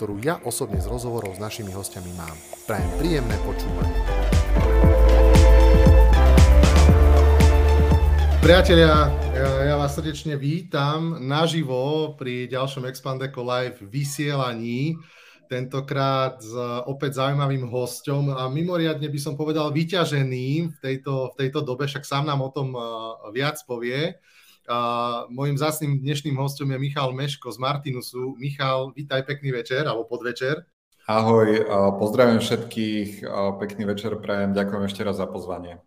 ktorú ja osobne z rozhovorov s našimi hostiami mám. Prajem príjemné počúvanie. Priatelia, ja, vás srdečne vítam naživo pri ďalšom Expandeco Live vysielaní tentokrát s opäť zaujímavým hosťom a mimoriadne by som povedal vyťaženým v tejto, v tejto dobe, však sám nám o tom viac povie. Uh, mojim zásným dnešným hostom je Michal Meško z Martinusu. Michal, vítaj, pekný večer, alebo podvečer. Ahoj, pozdravím všetkých, pekný večer prajem, ďakujem ešte raz za pozvanie.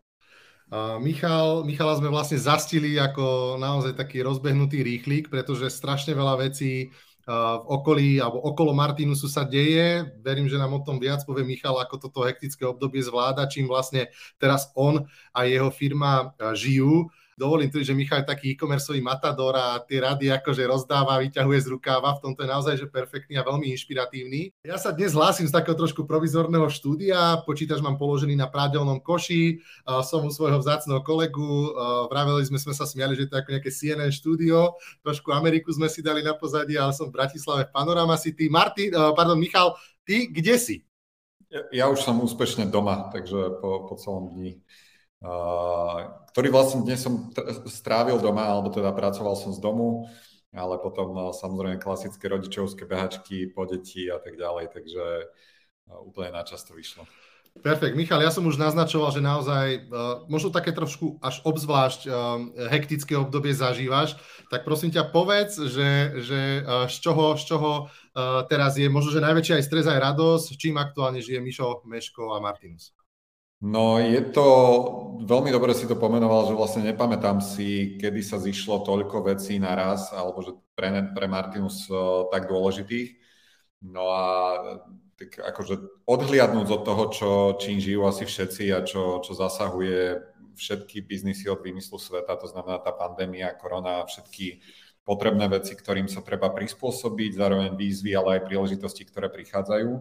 Michal, Michala sme vlastne zastili ako naozaj taký rozbehnutý rýchlik, pretože strašne veľa vecí v okolí alebo okolo Martinusu sa deje. Verím, že nám o tom viac povie Michal, ako toto hektické obdobie zvláda, čím vlastne teraz on a jeho firma žijú dovolím tu, že Michal je taký e-commerceový matador a tie rady akože rozdáva, vyťahuje z rukáva, v tomto je naozaj že perfektný a veľmi inšpiratívny. Ja sa dnes hlásim z takého trošku provizorného štúdia, počítač mám položený na prádelnom koši, som u svojho vzácného kolegu, vraveli sme, sme sa smiali, že to je ako nejaké CNN štúdio, trošku Ameriku sme si dali na pozadie, ale som v Bratislave v Panorama City. Martin, pardon, Michal, ty kde si? Ja, ja už som úspešne doma, takže po, po celom dni ktorý vlastne dnes som strávil doma, alebo teda pracoval som z domu, ale potom samozrejme klasické rodičovské behačky po deti a tak ďalej, takže úplne na čas to vyšlo. Perfekt. Michal, ja som už naznačoval, že naozaj uh, možno také trošku až obzvlášť uh, hektické obdobie zažívaš, tak prosím ťa povedz, že, že uh, z čoho, z čoho uh, teraz je možno, že najväčšia aj stres aj radosť, čím aktuálne žije Mišo, Meško a Martinus. No je to, veľmi dobre si to pomenoval, že vlastne nepamätám si, kedy sa zišlo toľko vecí naraz, alebo že pre, pre Martinus uh, tak dôležitých. No a tak akože odhliadnúť od toho, čo, čím žijú asi všetci a čo, čo zasahuje všetky biznisy od výmyslu sveta, to znamená tá pandémia, korona, všetky potrebné veci, ktorým sa treba prispôsobiť, zároveň výzvy, ale aj príležitosti, ktoré prichádzajú.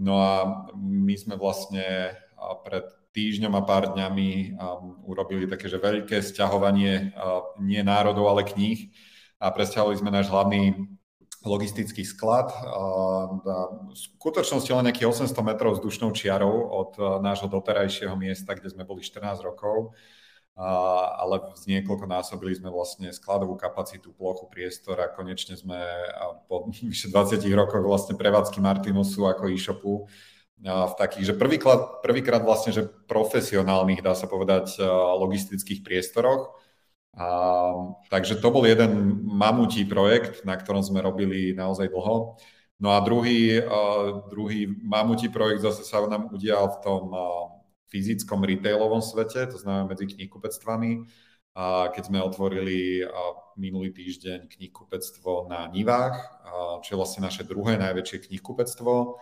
No a my sme vlastne pred týždňom a pár dňami urobili také, že veľké sťahovanie nie národov, ale kníh a presťahovali sme náš hlavný logistický sklad. V skutočnosti len nejakých 800 metrov vzdušnou čiarou od nášho doterajšieho miesta, kde sme boli 14 rokov, ale z niekoľko násobili sme vlastne skladovú kapacitu, plochu, priestor a konečne sme po vyše 20 rokoch vlastne prevádzky Martinusu ako e-shopu v takých, že prvýkrát, prvýkrát vlastne, že profesionálnych, dá sa povedať, logistických priestoroch. A, takže to bol jeden mamutí projekt, na ktorom sme robili naozaj dlho. No a druhý, uh, druhý mamutí projekt zase sa nám udial v tom fyzickom retailovom svete, to znamená medzi knihkupectvami. Keď sme otvorili minulý týždeň knihkupectvo na Nivách, čo je vlastne naše druhé najväčšie knihkupectvo,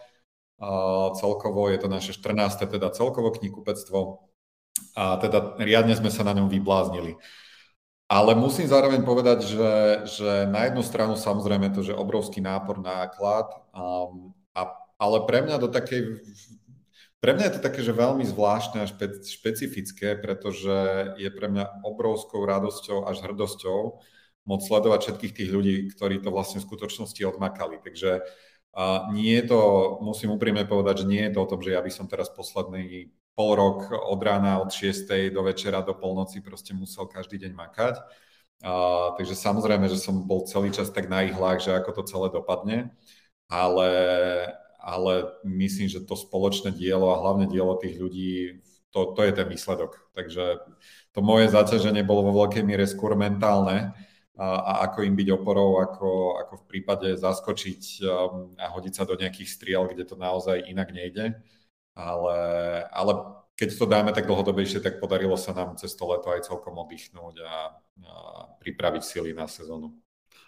celkovo je to naše 14. teda celkovo knihkupectvo a teda riadne sme sa na ňom vybláznili. Ale musím zároveň povedať, že, že na jednu stranu samozrejme to, že obrovský nápor, náklad, um, a, ale pre mňa do takej, pre mňa je to také, že veľmi zvláštne a špe, špecifické, pretože je pre mňa obrovskou radosťou až hrdosťou môcť sledovať všetkých tých ľudí, ktorí to vlastne v skutočnosti odmakali. Takže a nie je to, musím úprimne povedať, že nie je to o tom, že ja by som teraz posledný pol rok od rána od 6. do večera do polnoci proste musel každý deň makať. A, takže samozrejme, že som bol celý čas tak na ihlách, že ako to celé dopadne, ale, ale myslím, že to spoločné dielo a hlavne dielo tých ľudí, to, to je ten výsledok. Takže to moje zaťaženie bolo vo veľkej miere skôr mentálne, a, ako im byť oporou, ako, ako v prípade zaskočiť um, a hodiť sa do nejakých striel, kde to naozaj inak nejde. Ale, ale keď to dáme tak dlhodobejšie, tak podarilo sa nám cez to leto aj celkom oddychnúť a, a pripraviť sily na sezónu.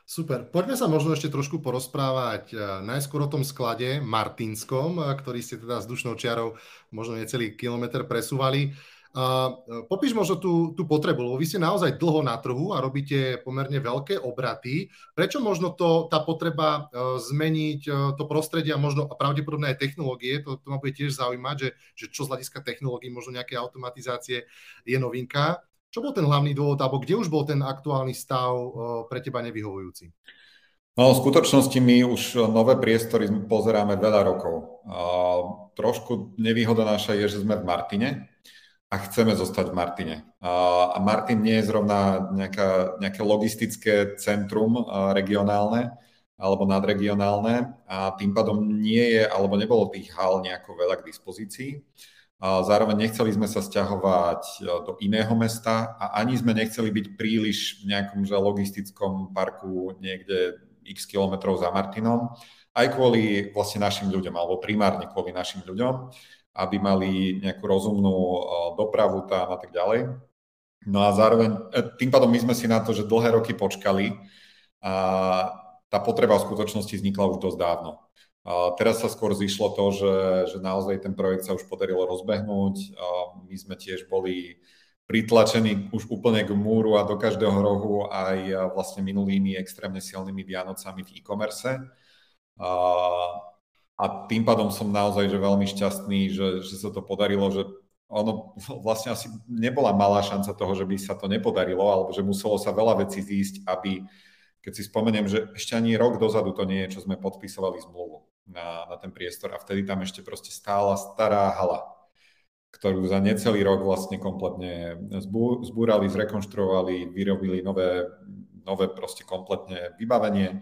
Super. Poďme sa možno ešte trošku porozprávať e, najskôr o tom sklade Martinskom, e, ktorý ste teda s dušnou čiarou možno necelý kilometr presúvali. Uh, popíš možno tú, tú potrebu, lebo vy ste naozaj dlho na trhu a robíte pomerne veľké obraty. Prečo možno to, tá potreba uh, zmeniť uh, to prostredie a možno a pravdepodobne aj technológie, to, to ma bude tiež zaujímať, že, že čo z hľadiska technológií, možno nejaké automatizácie je novinka. Čo bol ten hlavný dôvod, alebo kde už bol ten aktuálny stav pre teba nevyhovujúci? No, v skutočnosti my už nové priestory pozeráme veľa rokov. A trošku nevýhoda naša je, že sme v Martine a chceme zostať v Martine. A Martin nie je zrovna nejaká, nejaké logistické centrum regionálne alebo nadregionálne a tým pádom nie je, alebo nebolo tých hal nejako veľa k dispozícii. A zároveň nechceli sme sa stiahovať e, do iného mesta a ani sme nechceli byť príliš v nejakom že logistickom parku niekde x kilometrov za Martinom, aj kvôli vlastne našim ľuďom, alebo primárne kvôli našim ľuďom, aby mali nejakú rozumnú e, dopravu tam a tak ďalej. No a zároveň, e, tým pádom my sme si na to, že dlhé roky počkali a tá potreba v skutočnosti vznikla už dosť dávno. A teraz sa skôr zišlo to, že, že naozaj ten projekt sa už podarilo rozbehnúť. A my sme tiež boli pritlačení už úplne k múru a do každého rohu aj vlastne minulými extrémne silnými Vianocami v e-commerce. A, a tým pádom som naozaj že veľmi šťastný, že, že sa to podarilo, že ono vlastne asi nebola malá šanca toho, že by sa to nepodarilo, alebo že muselo sa veľa vecí zísť, aby, keď si spomeniem, že ešte ani rok dozadu to nie je, čo sme podpisovali zmluvu na, na ten priestor. A vtedy tam ešte proste stála stará hala, ktorú za necelý rok vlastne kompletne zbúrali, zrekonštruovali, vyrobili nové, nové proste kompletne vybavenie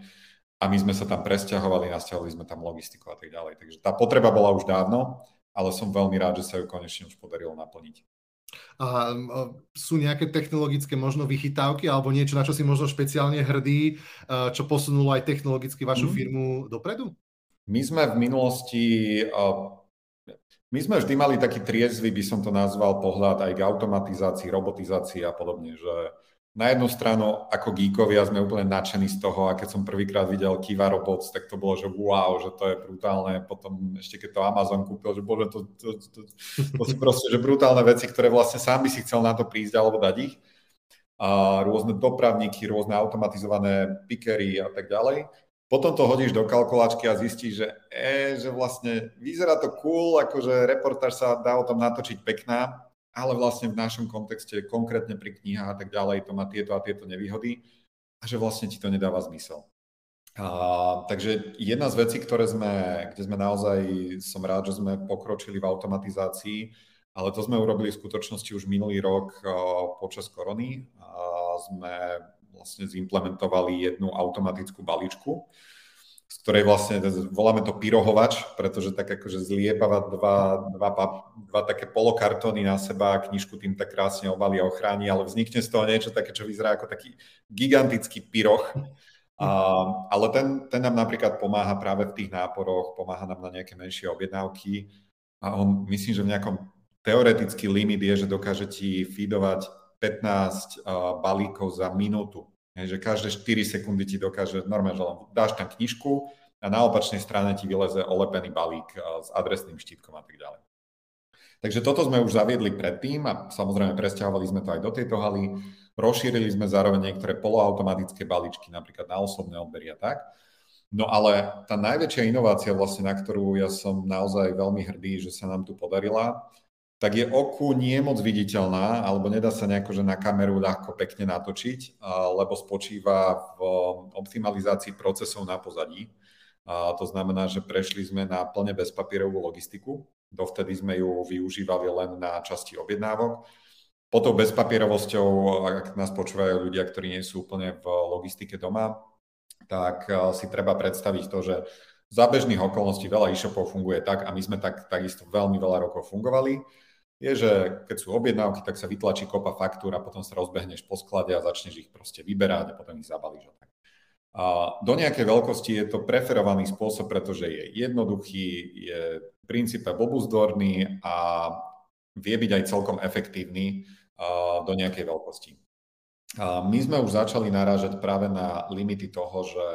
a my sme sa tam presťahovali, nasťahovali sme tam logistiku a tak ďalej. Takže tá potreba bola už dávno, ale som veľmi rád, že sa ju konečne už podarilo naplniť. A sú nejaké technologické možno vychytávky alebo niečo, na čo si možno špeciálne hrdý, čo posunulo aj technologicky vašu mm. firmu dopredu? My sme v minulosti, my sme vždy mali taký triezvy, by som to nazval, pohľad aj k automatizácii, robotizácii a podobne, že na jednu stranu ako geekovia sme úplne nadšení z toho a keď som prvýkrát videl Kiva Robots, tak to bolo, že wow, že to je brutálne. Potom ešte keď to Amazon kúpil, že bože, to, to, to, to sú proste že brutálne veci, ktoré vlastne sám by si chcel na to prísť alebo dať ich. A rôzne dopravníky, rôzne automatizované pikery a tak ďalej. Potom to hodíš do kalkulačky a zistíš, že, e, že vlastne vyzerá to cool, akože reportáž sa dá o tom natočiť pekná, ale vlastne v našom kontexte, konkrétne pri knihách a tak ďalej, to má tieto a tieto nevýhody a že vlastne ti to nedáva zmysel. A, takže jedna z vecí, ktoré sme, kde sme naozaj, som rád, že sme pokročili v automatizácii, ale to sme urobili v skutočnosti už minulý rok počas korony. A sme vlastne zimplementovali jednu automatickú baličku, z ktorej vlastne voláme to pyrohovač, pretože tak akože zliepava dva, dva, dva také polokartóny na seba a knižku tým tak krásne obalí a ochráni, ale vznikne z toho niečo také, čo vyzerá ako taký gigantický pyroch. A, ale ten, ten nám napríklad pomáha práve v tých náporoch, pomáha nám na nejaké menšie objednávky a on myslím, že v nejakom teoretický limit je, že dokáže ti feedovať 15 uh, balíkov za minútu. Že každé 4 sekundy ti dokáže, normálne, že len dáš tam knižku a na opačnej strane ti vyleze olepený balík uh, s adresným štítkom a tak ďalej. Takže toto sme už zaviedli predtým a samozrejme presťahovali sme to aj do tejto haly. Rozšírili sme zároveň niektoré poloautomatické balíčky, napríklad na osobné odbery a tak. No ale tá najväčšia inovácia vlastne, na ktorú ja som naozaj veľmi hrdý, že sa nám tu podarila, tak je oku nie moc viditeľná, alebo nedá sa nejako že na kameru ľahko pekne natočiť, lebo spočíva v optimalizácii procesov na pozadí. To znamená, že prešli sme na plne bezpapierovú logistiku. Dovtedy sme ju využívali len na časti objednávok. Po tou bezpapierovosťou, ak nás počúvajú ľudia, ktorí nie sú úplne v logistike doma, tak si treba predstaviť to, že za bežných okolností veľa e-shopov funguje tak a my sme tak takisto veľmi veľa rokov fungovali je, že keď sú objednávky, tak sa vytlačí kopa faktúr a potom sa rozbehneš po sklade a začneš ich proste vyberať a potom ich zabalíš. A do nejakej veľkosti je to preferovaný spôsob, pretože je jednoduchý, je v princípe bobuzdorný a vie byť aj celkom efektívny do nejakej veľkosti. my sme už začali narážať práve na limity toho, že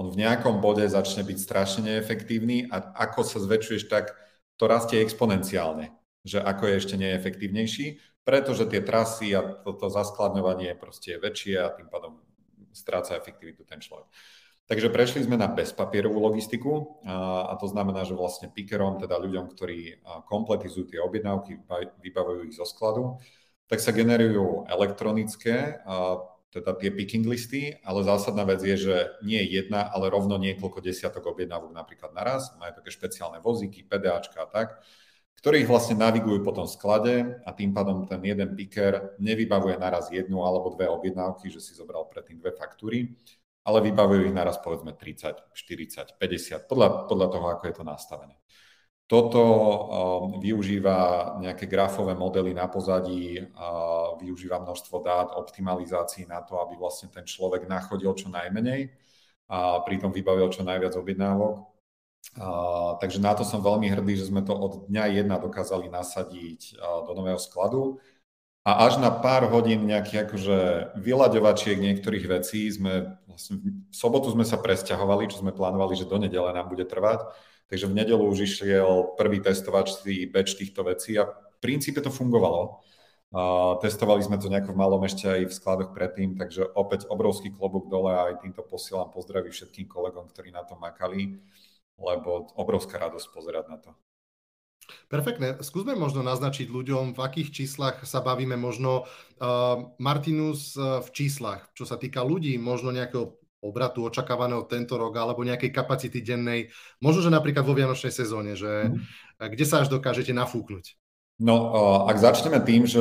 on v nejakom bode začne byť strašne neefektívny a ako sa zväčšuješ, tak to rastie exponenciálne, že ako je ešte neefektívnejší, pretože tie trasy a toto zaskladňovanie proste je väčšie a tým pádom stráca efektivitu ten človek. Takže prešli sme na bezpapierovú logistiku a, a to znamená, že vlastne pickerom, teda ľuďom, ktorí kompletizujú tie objednávky, vybavujú ich zo skladu, tak sa generujú elektronické, a, teda tie picking listy, ale zásadná vec je, že nie jedna, ale rovno niekoľko desiatok objednávok napríklad naraz. Majú také špeciálne vozíky, PDAčka a tak, ktorých vlastne navigujú po tom sklade a tým pádom ten jeden picker nevybavuje naraz jednu alebo dve objednávky, že si zobral predtým dve faktúry, ale vybavujú ich naraz povedzme 30, 40, 50, podľa, podľa toho, ako je to nastavené. Toto uh, využíva nejaké grafové modely na pozadí, uh, využíva množstvo dát, optimalizácií na to, aby vlastne ten človek nachodil čo najmenej a pritom vybavil čo najviac objednávok. Uh, takže na to som veľmi hrdý, že sme to od dňa jedna dokázali nasadiť uh, do nového skladu. A až na pár hodín nejakých akože vyľaďovačiek niektorých vecí sme, vlastne v sobotu sme sa presťahovali, čo sme plánovali, že do nedele nám bude trvať, takže v nedelu už išiel prvý testovačný batch týchto vecí a v princípe to fungovalo. Uh, testovali sme to nejako v malom ešte aj v skladoch predtým, takže opäť obrovský klobúk dole a aj týmto posielam pozdravy všetkým kolegom, ktorí na to makali, lebo obrovská radosť pozerať na to. Perfektne. Skúsme možno naznačiť ľuďom, v akých číslach sa bavíme možno. Uh, Martinus uh, v číslach, čo sa týka ľudí, možno nejakého obratu očakávaného tento rok alebo nejakej kapacity dennej, možno, že napríklad vo Vianočnej sezóne, že mm. kde sa až dokážete nafúknuť? No, uh, ak začneme tým, že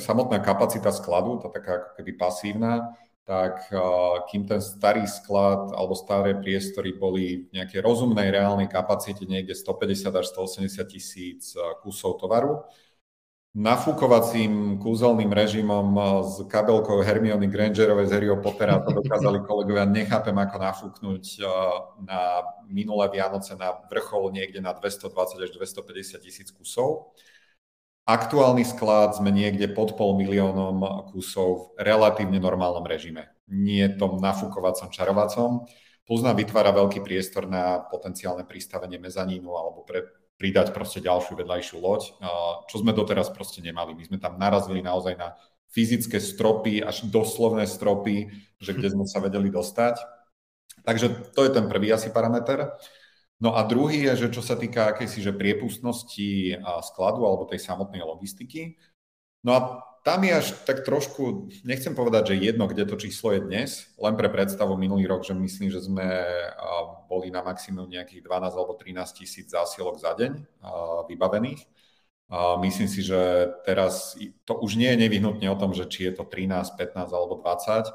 samotná kapacita skladu, tá taká ako keby pasívna, tak kým ten starý sklad alebo staré priestory boli v nejakej rozumnej reálnej kapacite niekde 150 až 180 tisíc kusov tovaru, nafúkovacím kúzelným režimom s kabelkou Hermiony Grangerovej z Harryho Pottera to dokázali kolegovia, nechápem ako nafúknuť na minulé Vianoce na vrchol niekde na 220 až 250 tisíc kusov. Aktuálny sklad sme niekde pod pol miliónom kusov v relatívne normálnom režime. Nie tom nafúkovacom čarovacom. Plus nám vytvára veľký priestor na potenciálne pristavenie mezanínu alebo pre, pridať proste ďalšiu vedľajšiu loď, čo sme doteraz proste nemali. My sme tam narazili naozaj na fyzické stropy, až doslovné stropy, že kde sme sa vedeli dostať. Takže to je ten prvý asi parameter. No a druhý je, že čo sa týka akejsi že priepustnosti skladu alebo tej samotnej logistiky. No a tam je až tak trošku, nechcem povedať, že jedno, kde to číslo je dnes, len pre predstavu minulý rok, že myslím, že sme boli na maximum nejakých 12 alebo 13 tisíc zásielok za deň vybavených. Myslím si, že teraz to už nie je nevyhnutne o tom, že či je to 13, 15 alebo 20,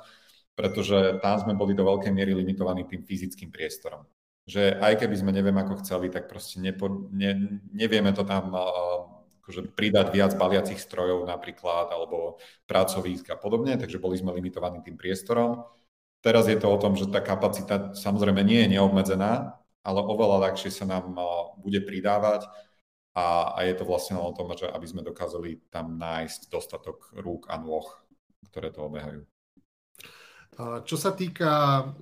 pretože tam sme boli do veľkej miery limitovaní tým fyzickým priestorom že aj keby sme neviem ako chceli, tak proste nepo, ne, nevieme to tam akože pridať viac baliacich strojov napríklad, alebo pracovísk a podobne, takže boli sme limitovaní tým priestorom. Teraz je to o tom, že tá kapacita samozrejme nie je neobmedzená, ale oveľa ľahšie sa nám bude pridávať a, a je to vlastne o tom, že aby sme dokázali tam nájsť dostatok rúk a nôh, ktoré to obehajú. Čo sa týka,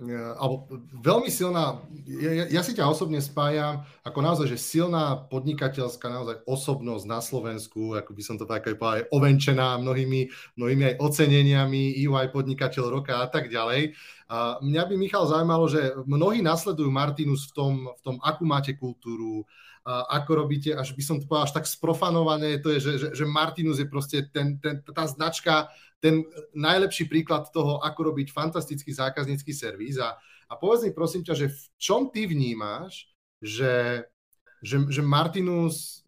e, alebo veľmi silná, ja, ja si ťa osobne spájam ako naozaj, že silná podnikateľská naozaj osobnosť na Slovensku, ako by som to tak aj povedal, ovenčená mnohými, mnohými aj oceneniami, UI podnikateľ roka a tak ďalej. A mňa by, Michal, zaujímalo, že mnohí nasledujú Martinus v tom, v tom akú máte kultúru, ako robíte, až by som to povedal, až tak sprofanované, to je, že, že, že Martinus je proste ten, ten, tá značka, ten najlepší príklad toho, ako robiť fantastický zákaznícky servis. A, a povedz mi prosím ťa, že v čom ty vnímáš, že, že, že Martinus,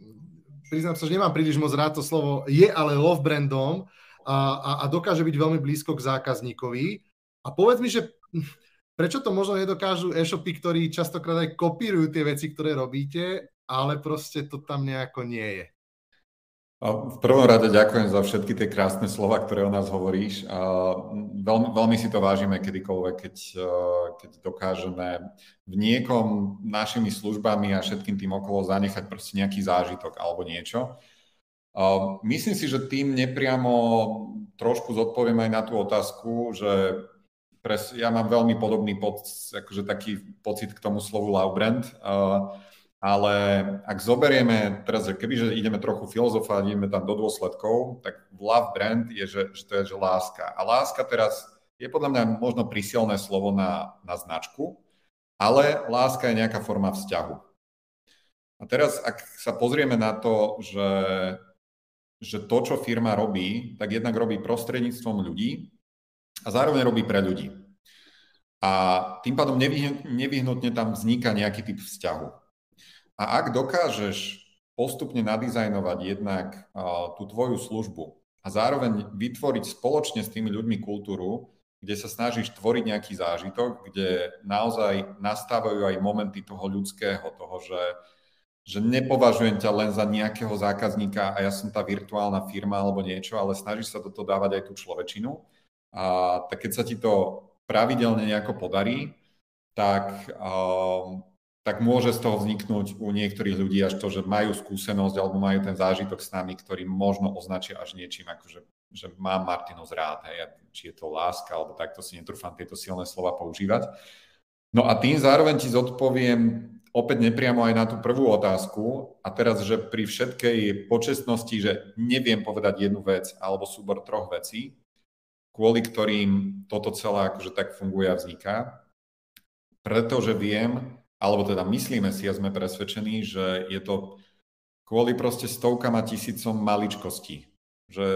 priznám sa, že nemám príliš moc rád to slovo, je ale love brandom a, a, a dokáže byť veľmi blízko k zákazníkovi. A povedz mi, že prečo to možno nedokážu e-shopy, ktorí častokrát aj kopírujú tie veci, ktoré robíte, ale proste to tam nejako nie je. V prvom rade ďakujem za všetky tie krásne slova, ktoré o nás hovoríš. Veľmi, veľmi si to vážime kedykoľvek, keď, keď dokážeme v niekom našimi službami a všetkým tým okolo zanechať proste nejaký zážitok alebo niečo. Myslím si, že tým nepriamo trošku zodpoviem aj na tú otázku, že pres, ja mám veľmi podobný pocit, akože taký pocit k tomu slovu love brand, ale ak zoberieme teraz, že kebyže ideme trochu filozofovať, ideme tam do dôsledkov, tak love brand je, že, že to je že láska. A láska teraz je podľa mňa možno prisilné slovo na, na značku, ale láska je nejaká forma vzťahu. A teraz, ak sa pozrieme na to, že že to, čo firma robí, tak jednak robí prostredníctvom ľudí a zároveň robí pre ľudí. A tým pádom nevyhnutne tam vzniká nejaký typ vzťahu. A ak dokážeš postupne nadizajnovať jednak tú tvoju službu a zároveň vytvoriť spoločne s tými ľuďmi kultúru, kde sa snažíš tvoriť nejaký zážitok, kde naozaj nastávajú aj momenty toho ľudského, toho, že že nepovažujem ťa len za nejakého zákazníka a ja som tá virtuálna firma alebo niečo, ale snažíš sa do toho dávať aj tú človečinu. A tak keď sa ti to pravidelne nejako podarí, tak, uh, tak môže z toho vzniknúť u niektorých ľudí až to, že majú skúsenosť alebo majú ten zážitok s nami, ktorý možno označia až niečím, ako že, že mám Martinus rád, hej, či je to láska, alebo takto si netrúfam tieto silné slova používať. No a tým zároveň ti zodpoviem opäť nepriamo aj na tú prvú otázku a teraz, že pri všetkej počestnosti, že neviem povedať jednu vec alebo súbor troch vecí, kvôli ktorým toto celé akože tak funguje a vzniká, pretože viem, alebo teda myslíme si a sme presvedčení, že je to kvôli proste stovkam a tisícom maličkostí. Že,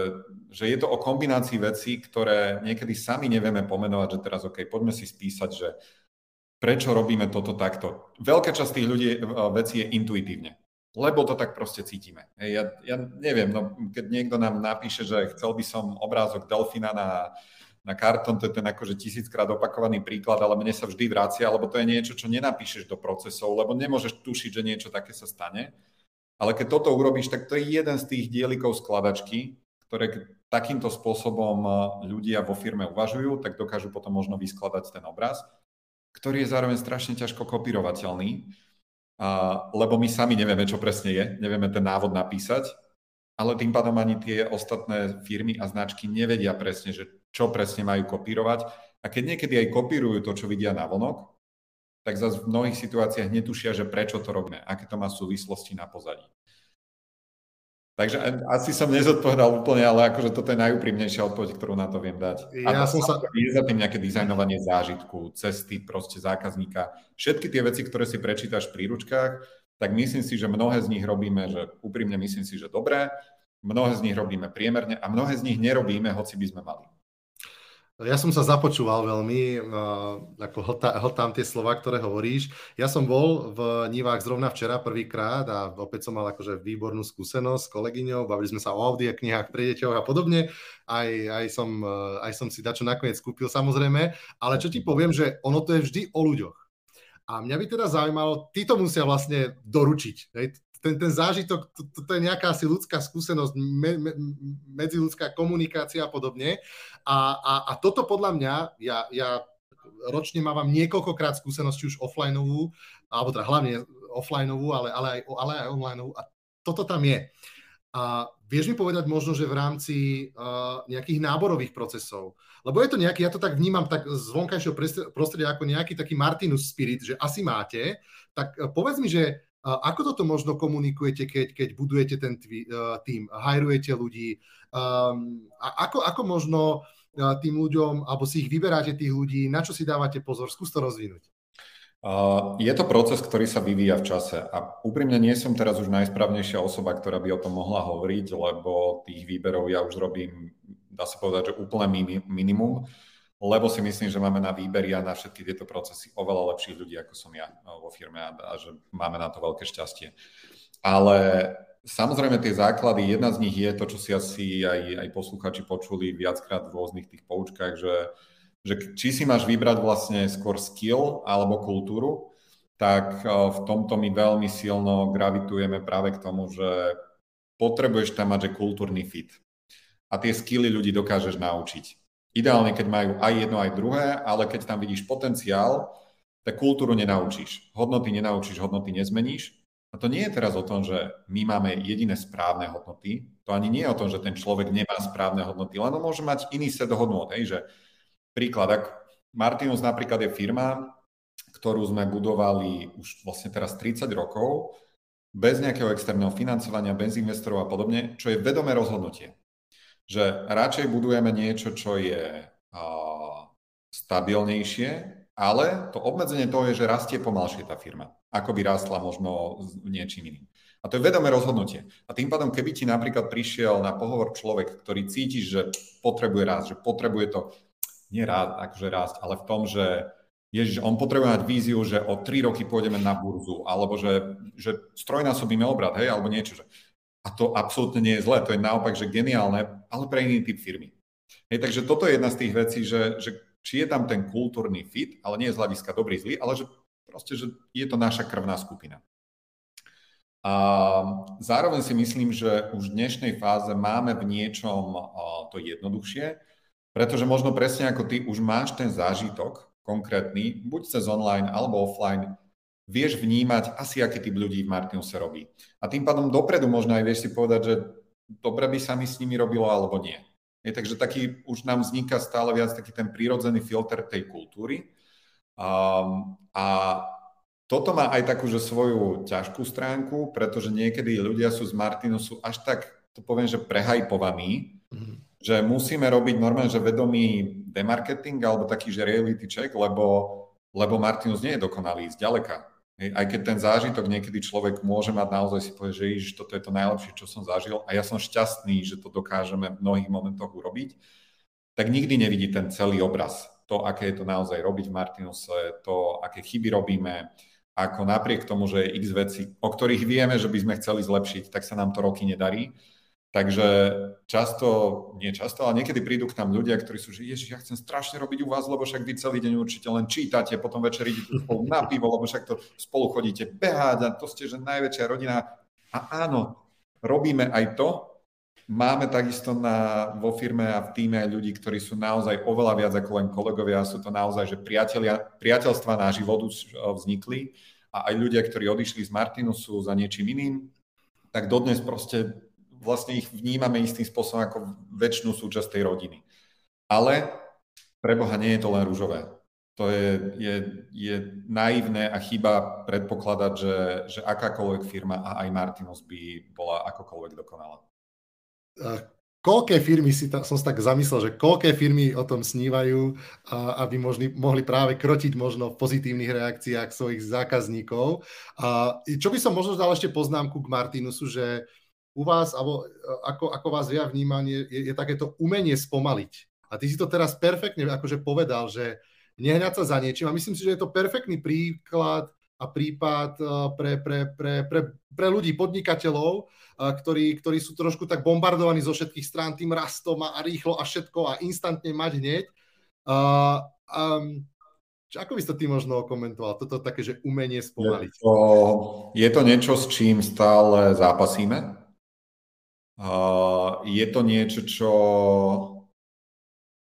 že je to o kombinácii vecí, ktoré niekedy sami nevieme pomenovať, že teraz OK, poďme si spísať, že prečo robíme toto takto. Veľká časť tých ľudí, e, vecí je intuitívne, lebo to tak proste cítime. Ja, ja neviem, no, keď niekto nám napíše, že chcel by som obrázok delfína na, na kartón, to je ten akože tisíckrát opakovaný príklad, ale mne sa vždy vracia, lebo to je niečo, čo nenapíšeš do procesov, lebo nemôžeš tušiť, že niečo také sa stane. Ale keď toto urobíš, tak to je jeden z tých dielikov skladačky, ktoré takýmto spôsobom e, ľudia vo firme uvažujú, tak dokážu potom možno vyskladať ten obraz ktorý je zároveň strašne ťažko kopírovateľný, lebo my sami nevieme, čo presne je, nevieme ten návod napísať, ale tým pádom ani tie ostatné firmy a značky nevedia presne, že čo presne majú kopírovať. A keď niekedy aj kopírujú to, čo vidia na vonok, tak zase v mnohých situáciách netušia, že prečo to robíme, aké to má súvislosti na pozadí. Takže asi som nezodpovedal úplne, ale akože toto je najúprimnejšia odpoveď, ktorú na to viem dať. A ja som sa... Je za tým nejaké dizajnovanie zážitku, cesty, proste zákazníka. Všetky tie veci, ktoré si prečítaš v príručkách, tak myslím si, že mnohé z nich robíme, že úprimne myslím si, že dobré, mnohé z nich robíme priemerne a mnohé z nich nerobíme, hoci by sme mali. Ja som sa započúval veľmi, ako hltám tie slova, ktoré hovoríš. Ja som bol v Nivách zrovna včera prvýkrát a opäť som mal akože výbornú skúsenosť s kolegyňou, bavili sme sa o Audi, knihách pre deťoch a podobne. Aj, aj, som, aj som si dačo nakoniec kúpil samozrejme, ale čo ti poviem, že ono to je vždy o ľuďoch. A mňa by teda zaujímalo, tí to musia vlastne doručiť. Ten, ten zážitok, to, to, to je nejaká asi ľudská skúsenosť, me, me, medziludská komunikácia a podobne. A, a, a toto podľa mňa, ja, ja ročne mávam niekoľkokrát skúsenosť, už offlineovú, alebo teda hlavne offlineovú, ale, ale, aj, ale aj onlineovú. A toto tam je. A vieš mi povedať možno, že v rámci uh, nejakých náborových procesov, lebo je to nejaký, ja to tak vnímam tak z vonkajšieho prostredia ako nejaký taký Martinus spirit, že asi máte, tak uh, povedz mi, že ako toto možno komunikujete, keď, keď budujete ten tým, hajrujete ľudí? Um, a ako, ako možno tým ľuďom, alebo si ich vyberáte tých ľudí, na čo si dávate pozor? Skús to rozvinúť. Uh, je to proces, ktorý sa vyvíja v čase a úprimne nie som teraz už najsprávnejšia osoba, ktorá by o tom mohla hovoriť, lebo tých výberov ja už robím, dá sa povedať, že úplne minimum lebo si myslím, že máme na výbery a na všetky tieto procesy oveľa lepších ľudí, ako som ja no, vo firme a, a že máme na to veľké šťastie. Ale samozrejme tie základy, jedna z nich je to, čo si asi aj, aj posluchači počuli viackrát v rôznych tých poučkách, že, že či si máš vybrať vlastne skôr skill alebo kultúru, tak v tomto my veľmi silno gravitujeme práve k tomu, že potrebuješ tam mať že kultúrny fit. A tie skilly ľudí dokážeš naučiť. Ideálne, keď majú aj jedno, aj druhé, ale keď tam vidíš potenciál, tak kultúru nenaučíš. Hodnoty nenaučíš, hodnoty nezmeníš, A to nie je teraz o tom, že my máme jediné správne hodnoty, to ani nie je o tom, že ten človek nemá správne hodnoty, len on môže mať iný set hodnot. Hej, že príklad, ak Martinus napríklad je firma, ktorú sme budovali už vlastne teraz 30 rokov, bez nejakého externého financovania, bez investorov a podobne, čo je vedomé rozhodnutie. Že radšej budujeme niečo, čo je uh, stabilnejšie, ale to obmedzenie toho je, že rastie pomalšie tá firma, ako by rastla možno niečím iným. A to je vedomé rozhodnutie. A tým pádom, keby ti napríklad prišiel na pohovor človek, ktorý cíti, že potrebuje rásť, že potrebuje to, nie rád, akože rásť, ale v tom, že Ježiš, on potrebuje mať víziu, že o tri roky pôjdeme na burzu, alebo že, že strojnásobíme obrad, hej, alebo niečo. Že... A to absolútne nie je zlé, to je naopak, že geniálne, ale pre iný typ firmy. Hej, takže toto je jedna z tých vecí, že, že či je tam ten kultúrny fit, ale nie z hľadiska dobrý, zlý, ale že proste, že je to naša krvná skupina. A zároveň si myslím, že už v dnešnej fáze máme v niečom to jednoduchšie, pretože možno presne ako ty už máš ten zážitok konkrétny, buď cez online alebo offline, vieš vnímať asi, aký typ ľudí v Martinuse robí. A tým pádom dopredu možno aj vieš si povedať, že dobre by sa mi s nimi robilo alebo nie. Je, takže taký, už nám vzniká stále viac taký ten prírodzený filter tej kultúry. Um, a toto má aj takú, že svoju ťažkú stránku, pretože niekedy ľudia sú z Martinusu až tak, to poviem, že prehajpovaní, mm. že musíme robiť normálne, že vedomý demarketing alebo taký, že reality check, lebo, lebo Martinus nie je dokonalý, zďaleka. Aj keď ten zážitok niekedy človek môže mať naozaj si povedať, že Ježiš, toto je to najlepšie, čo som zažil a ja som šťastný, že to dokážeme v mnohých momentoch urobiť, tak nikdy nevidí ten celý obraz. To, aké je to naozaj robiť v Martinuse, to, aké chyby robíme, ako napriek tomu, že je x veci, o ktorých vieme, že by sme chceli zlepšiť, tak sa nám to roky nedarí. Takže často, nie často, ale niekedy prídu k nám ľudia, ktorí sú, že ježiš, ja chcem strašne robiť u vás, lebo však vy celý deň určite len čítate, potom večer idete spolu na pivo, lebo však to spolu chodíte behať a to ste, že najväčšia rodina. A áno, robíme aj to. Máme takisto na, vo firme a v týme aj ľudí, ktorí sú naozaj oveľa viac ako len kolegovia, sú to naozaj, že priatelia, priateľstva na život už vznikli a aj ľudia, ktorí odišli z Martinusu za niečím iným, tak dodnes proste vlastne ich vnímame istým spôsobom ako väčšinu súčasť tej rodiny. Ale pre Boha nie je to len rúžové. To je, je, je naivné a chyba predpokladať, že, že akákoľvek firma a aj Martinus by bola akokoľvek dokonalá. Koľké firmy si ta, som sa tak zamyslel, že koľké firmy o tom snívajú, a, aby možli, mohli práve krotiť možno v pozitívnych reakciách svojich zákazníkov. A, čo by som možno dal ešte poznámku k Martinusu, že u vás, alebo e, ako, ako vás ja vnímam, je, je, takéto umenie spomaliť. A ty si to teraz perfektne akože povedal, že nehňať sa za niečím. A myslím si, že je to perfektný príklad a prípad e, pre, pre, pre, pre, pre ľudí, podnikateľov, e, ktorí, ktorí sú trošku tak bombardovaní zo všetkých strán tým rastom a, rýchlo a všetko a instantne mať hneď. Uh, um, ako by si to ty možno komentoval? Toto také, že umenie spomaliť. Je to, je to niečo, s čím stále zápasíme je to niečo, čo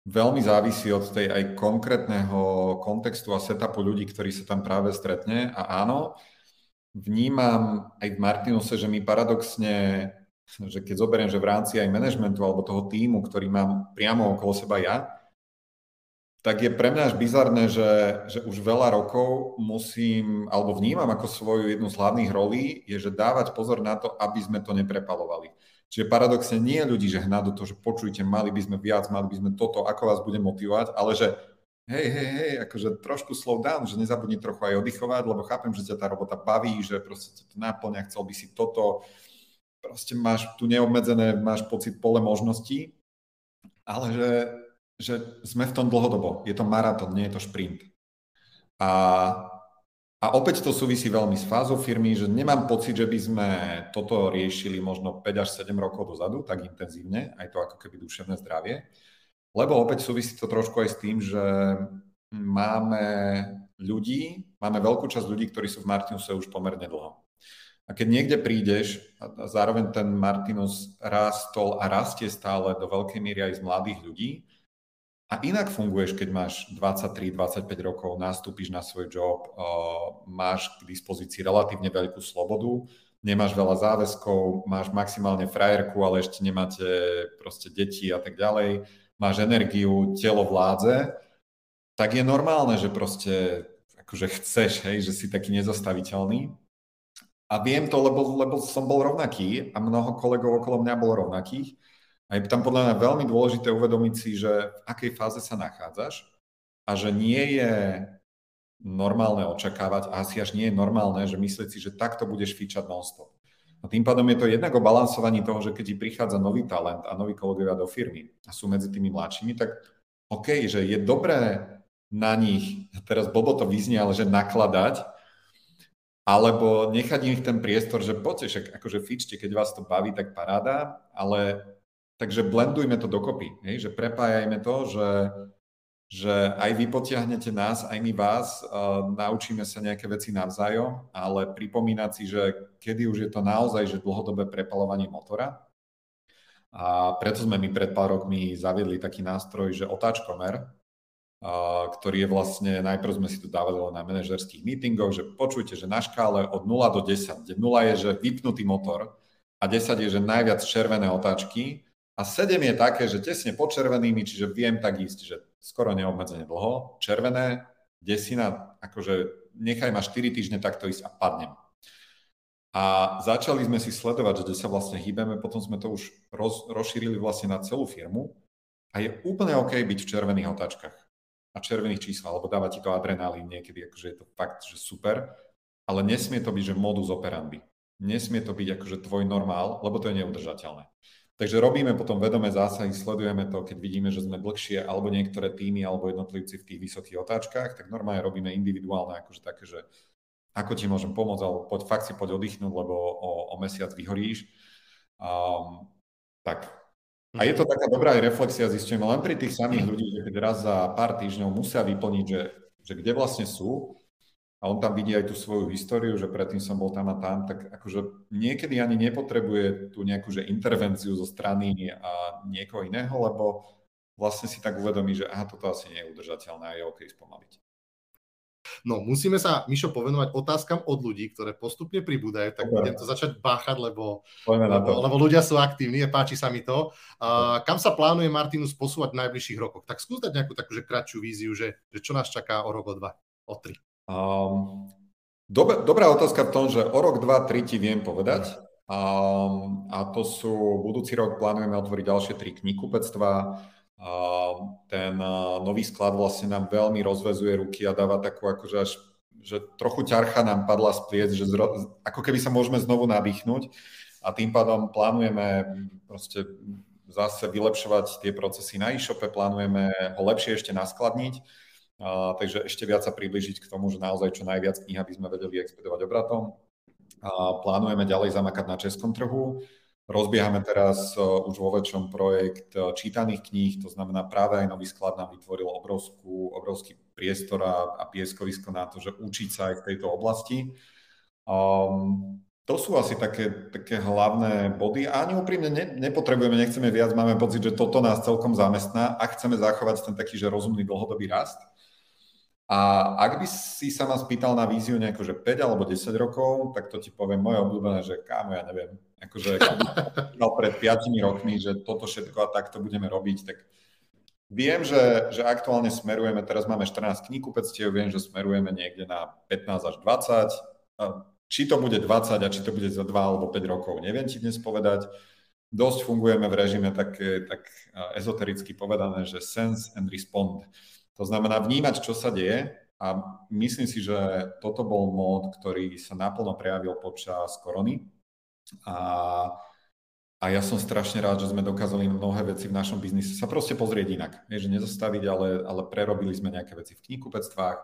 veľmi závisí od tej aj konkrétneho kontextu a setupu ľudí, ktorí sa tam práve stretne. A áno, vnímam aj v Martinuse, že my paradoxne, že keď zoberiem, že v rámci aj manažmentu alebo toho týmu, ktorý mám priamo okolo seba ja, tak je pre mňa až bizarné, že, že už veľa rokov musím, alebo vnímam ako svoju jednu z hlavných rolí, je, že dávať pozor na to, aby sme to neprepalovali. Čiže paradoxne nie ľudí, že hná do toho, že počujte, mali by sme viac, mali by sme toto, ako vás bude motivovať, ale že hej, hej, hej, akože trošku slow down, že nezabudni trochu aj oddychovať, lebo chápem, že ťa tá robota baví, že proste to naplňa, chcel by si toto, proste máš tu neobmedzené, máš pocit pole možností, ale že, že sme v tom dlhodobo. Je to maratón, nie je to šprint. A a opäť to súvisí veľmi s fázou firmy, že nemám pocit, že by sme toto riešili možno 5 až 7 rokov dozadu, tak intenzívne, aj to ako keby duševné zdravie. Lebo opäť súvisí to trošku aj s tým, že máme ľudí, máme veľkú časť ľudí, ktorí sú v Martinuse už pomerne dlho. A keď niekde prídeš a zároveň ten Martinus rástol a rastie stále do veľkej míry aj z mladých ľudí, a inak funguješ, keď máš 23-25 rokov, nastúpiš na svoj job, máš k dispozícii relatívne veľkú slobodu, nemáš veľa záväzkov, máš maximálne frajerku, ale ešte nemáte proste deti a tak ďalej, máš energiu, telo vládze, tak je normálne, že proste akože chceš, hej, že si taký nezastaviteľný. A viem to, lebo, lebo som bol rovnaký a mnoho kolegov okolo mňa bolo rovnakých. A je tam podľa mňa veľmi dôležité uvedomiť si, že v akej fáze sa nachádzaš a že nie je normálne očakávať, a asi až nie je normálne, že myslieť si, že takto budeš fičať non-stop. A tým pádom je to jednak o balansovaní toho, že keď ti prichádza nový talent a noví kolegovia do firmy a sú medzi tými mladšími, tak OK, že je dobré na nich, teraz blbo to vyznie, ale že nakladať, alebo nechať im ten priestor, že poďte, však akože fičte, keď vás to baví, tak paráda, ale Takže blendujme to dokopy, hej? že prepájajme to, že, že aj vy potiahnete nás, aj my vás, uh, naučíme sa nejaké veci navzájom, ale pripomínať si, že kedy už je to naozaj že dlhodobé prepalovanie motora. A preto sme my pred pár rokmi zaviedli taký nástroj, že otáčkomer, ktorý je vlastne, najprv sme si to dávali na manažerských meetingoch, že počujte, že na škále od 0 do 10, kde 0 je, že vypnutý motor a 10 je, že najviac červené otáčky, a 7 je také, že tesne pod červenými, čiže viem tak ísť, že skoro neobmedzene dlho. Červené, desina, akože nechaj ma 4 týždne takto ísť a padnem. A začali sme si sledovať, kde sa vlastne hýbeme, potom sme to už roz, rozšírili vlastne na celú firmu a je úplne OK byť v červených otáčkach a červených čísla, alebo dáva ti to adrenalín niekedy, akože je to fakt, že super, ale nesmie to byť, že modus operandi. Nesmie to byť akože tvoj normál, lebo to je neudržateľné. Takže robíme potom vedomé zásahy, sledujeme to, keď vidíme, že sme dlhšie, alebo niektoré týmy, alebo jednotlivci v tých vysokých otáčkach, tak normálne robíme individuálne, akože také, že ako ti môžem pomôcť, alebo poď, fakt si poď oddychnúť, lebo o, o mesiac vyhoríš. Um, tak. A je to taká dobrá aj reflexia, zistíme len pri tých samých ľudí, že keď raz za pár týždňov musia vyplniť, že, že kde vlastne sú, a on tam vidí aj tú svoju históriu, že predtým som bol tam a tam, tak akože niekedy ani nepotrebuje tú nejakú že intervenciu zo strany a niekoho iného, lebo vlastne si tak uvedomí, že aha, toto asi nie je udržateľné a je OK spomaliť. No, musíme sa, Mišo, povenovať otázkam od ľudí, ktoré postupne pribúdajú, tak budem to začať báchať, lebo, lebo, lebo ľudia sú aktívni páči sa mi to. Uh, kam sa plánuje Martinus posúvať v najbližších rokoch? Tak skús dať nejakú takú že kratšiu víziu, že, že čo nás čaká o rok, o dva, o tri. Um, dob- dobrá otázka v tom, že o rok, dva, tri ti viem povedať. Um, a to sú, budúci rok plánujeme otvoriť ďalšie tri knihkupectva. Um, ten uh, nový sklad vlastne nám veľmi rozvezuje ruky a dáva takú akože až že trochu ťarcha nám padla z pliec, že zro, ako keby sa môžeme znovu nadýchnuť a tým pádom plánujeme proste zase vylepšovať tie procesy na e-shope, plánujeme ho lepšie ešte naskladniť takže ešte viac sa približiť k tomu, že naozaj čo najviac kníh, aby sme vedeli expedovať obratom. A plánujeme ďalej zamakať na českom trhu. Rozbiehame teraz uh, už vo väčšom projekt uh, čítaných kníh, to znamená práve aj nový sklad nám vytvoril obrovskú, obrovský priestor a, a pieskovisko na to, že učiť sa aj v tejto oblasti. Um, to sú asi také, také hlavné body a ani úprimne ne, nepotrebujeme, nechceme viac, máme pocit, že toto nás celkom zamestná a chceme zachovať ten taký, že rozumný dlhodobý rast. A ak by si sa ma spýtal na víziu nejako, že 5 alebo 10 rokov, tak to ti poviem moje obľúbené, že kámo, ja neviem, akože pred 5 rokmi, že toto všetko a takto budeme robiť, tak viem, že, že aktuálne smerujeme, teraz máme 14 kníhkupectiev, viem, že smerujeme niekde na 15 až 20. Či to bude 20 a či to bude za 2 alebo 5 rokov, neviem ti dnes povedať. Dosť fungujeme v režime tak, tak ezotericky povedané, že sense and respond to znamená vnímať, čo sa deje a myslím si, že toto bol mód, ktorý sa naplno prejavil počas korony a, a ja som strašne rád, že sme dokázali mnohé veci v našom biznise sa proste pozrieť inak. Nie, že nezastaviť, ale, ale prerobili sme nejaké veci v knihkupectvách,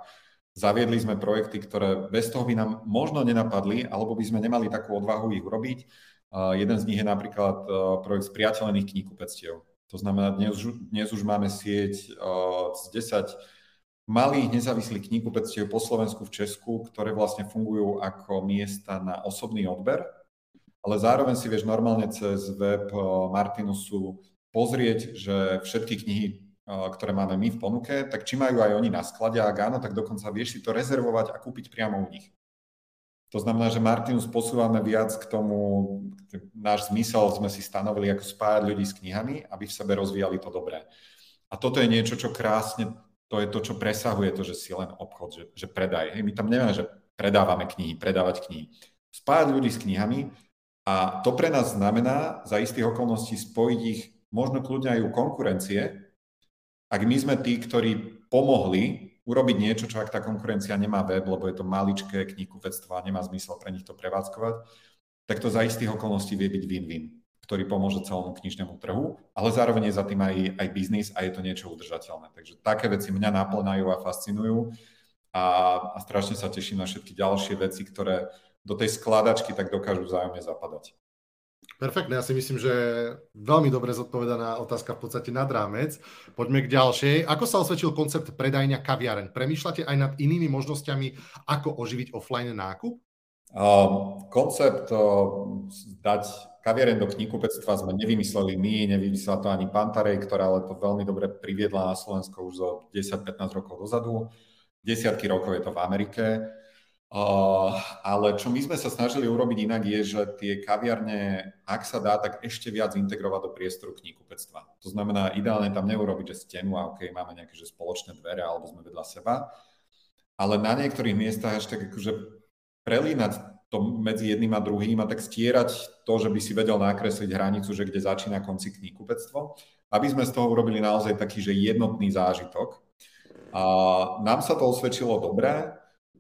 zaviedli sme projekty, ktoré bez toho by nám možno nenapadli, alebo by sme nemali takú odvahu ich urobiť. Uh, jeden z nich je napríklad uh, projekt spriateľených knihkupectiev. To znamená, dnes, dnes už máme sieť z 10 malých nezávislých knihkupectiev po Slovensku v Česku, ktoré vlastne fungujú ako miesta na osobný odber, ale zároveň si vieš normálne cez web Martinusu pozrieť, že všetky knihy ktoré máme my v ponuke, tak či majú aj oni na sklade, ak áno, tak dokonca vieš si to rezervovať a kúpiť priamo u nich. To znamená, že Martinus posúvame viac k tomu, náš zmysel sme si stanovili, ako spájať ľudí s knihami, aby v sebe rozvíjali to dobré. A toto je niečo, čo krásne, to je to, čo presahuje to, že si len obchod, že, že predaj. Hej, my tam nevieme, že predávame knihy, predávať knihy. Spájať ľudí s knihami a to pre nás znamená za istých okolností spojiť ich možno kľudne aj u konkurencie, ak my sme tí, ktorí pomohli urobiť niečo, čo ak tá konkurencia nemá web, lebo je to maličké knihkupectvo a nemá zmysel pre nich to prevádzkovať, tak to za istých okolností vie byť win-win, ktorý pomôže celému knižnému trhu, ale zároveň je za tým aj, aj biznis a je to niečo udržateľné. Takže také veci mňa naplňajú a fascinujú a, a strašne sa teším na všetky ďalšie veci, ktoré do tej skladačky tak dokážu vzájomne zapadať. Perfektne, ja si myslím, že veľmi dobre zodpovedaná otázka v podstate nad rámec. Poďme k ďalšej. Ako sa osvedčil koncept predajňa kaviareň? Premýšľate aj nad inými možnosťami, ako oživiť offline nákup? Uh, koncept uh, dať kaviareň do knihkupectva sme nevymysleli my, nevymyslela to ani Pantarej, ktorá ale to veľmi dobre priviedla na Slovensko už zo 10-15 rokov dozadu. Desiatky rokov je to v Amerike. Uh, ale čo my sme sa snažili urobiť inak je, že tie kaviarne, ak sa dá, tak ešte viac integrovať do priestoru knihkupectva. To znamená, ideálne tam neurobiť, že stenu a OK, máme nejaké že spoločné dvere alebo sme vedľa seba, ale na niektorých miestach až tak akože prelínať to medzi jedným a druhým a tak stierať to, že by si vedel nakresliť hranicu, že kde začína konci knihkupectvo, aby sme z toho urobili naozaj taký, že jednotný zážitok. A nám sa to osvedčilo dobre,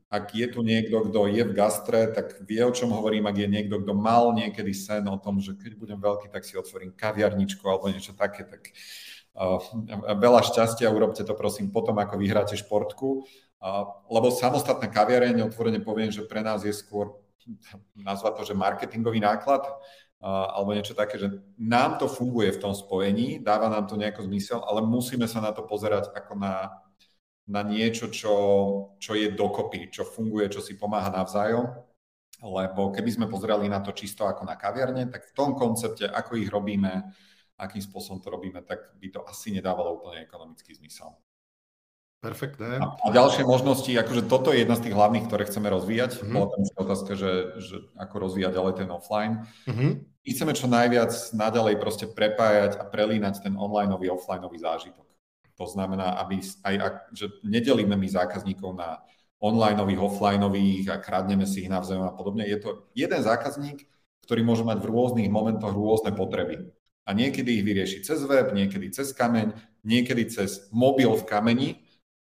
ak je tu niekto, kto je v gastre, tak vie, o čom hovorím. Ak je niekto, kto mal niekedy sen o tom, že keď budem veľký, tak si otvorím kaviarničku alebo niečo také, tak uh, veľa šťastia, urobte to prosím potom, ako vyhráte športku. Lebo samostatné kaviareň, otvorene poviem, že pre nás je skôr nazvať to, že marketingový náklad, alebo niečo také, že nám to funguje v tom spojení, dáva nám to nejaký zmysel, ale musíme sa na to pozerať ako na na niečo, čo, čo je dokopy, čo funguje, čo si pomáha navzájom. Lebo keby sme pozerali na to čisto ako na kaviarne, tak v tom koncepte, ako ich robíme, akým spôsobom to robíme, tak by to asi nedávalo úplne ekonomický zmysel. Perfektné. A, a ďalšie možnosti, akože toto je jedna z tých hlavných, ktoré chceme rozvíjať. Mm-hmm. Bola tam otázka, že, že ako rozvíjať ďalej ten offline. Mm-hmm. My chceme čo najviac naďalej proste prepájať a prelínať ten onlineový, offlineový zážitok. To znamená, aby aj, že nedelíme my zákazníkov na onlineových, offlineových a kradneme si ich navzájom a podobne. Je to jeden zákazník, ktorý môže mať v rôznych momentoch rôzne potreby. A niekedy ich vyrieši cez web, niekedy cez kameň, niekedy cez mobil v kameni.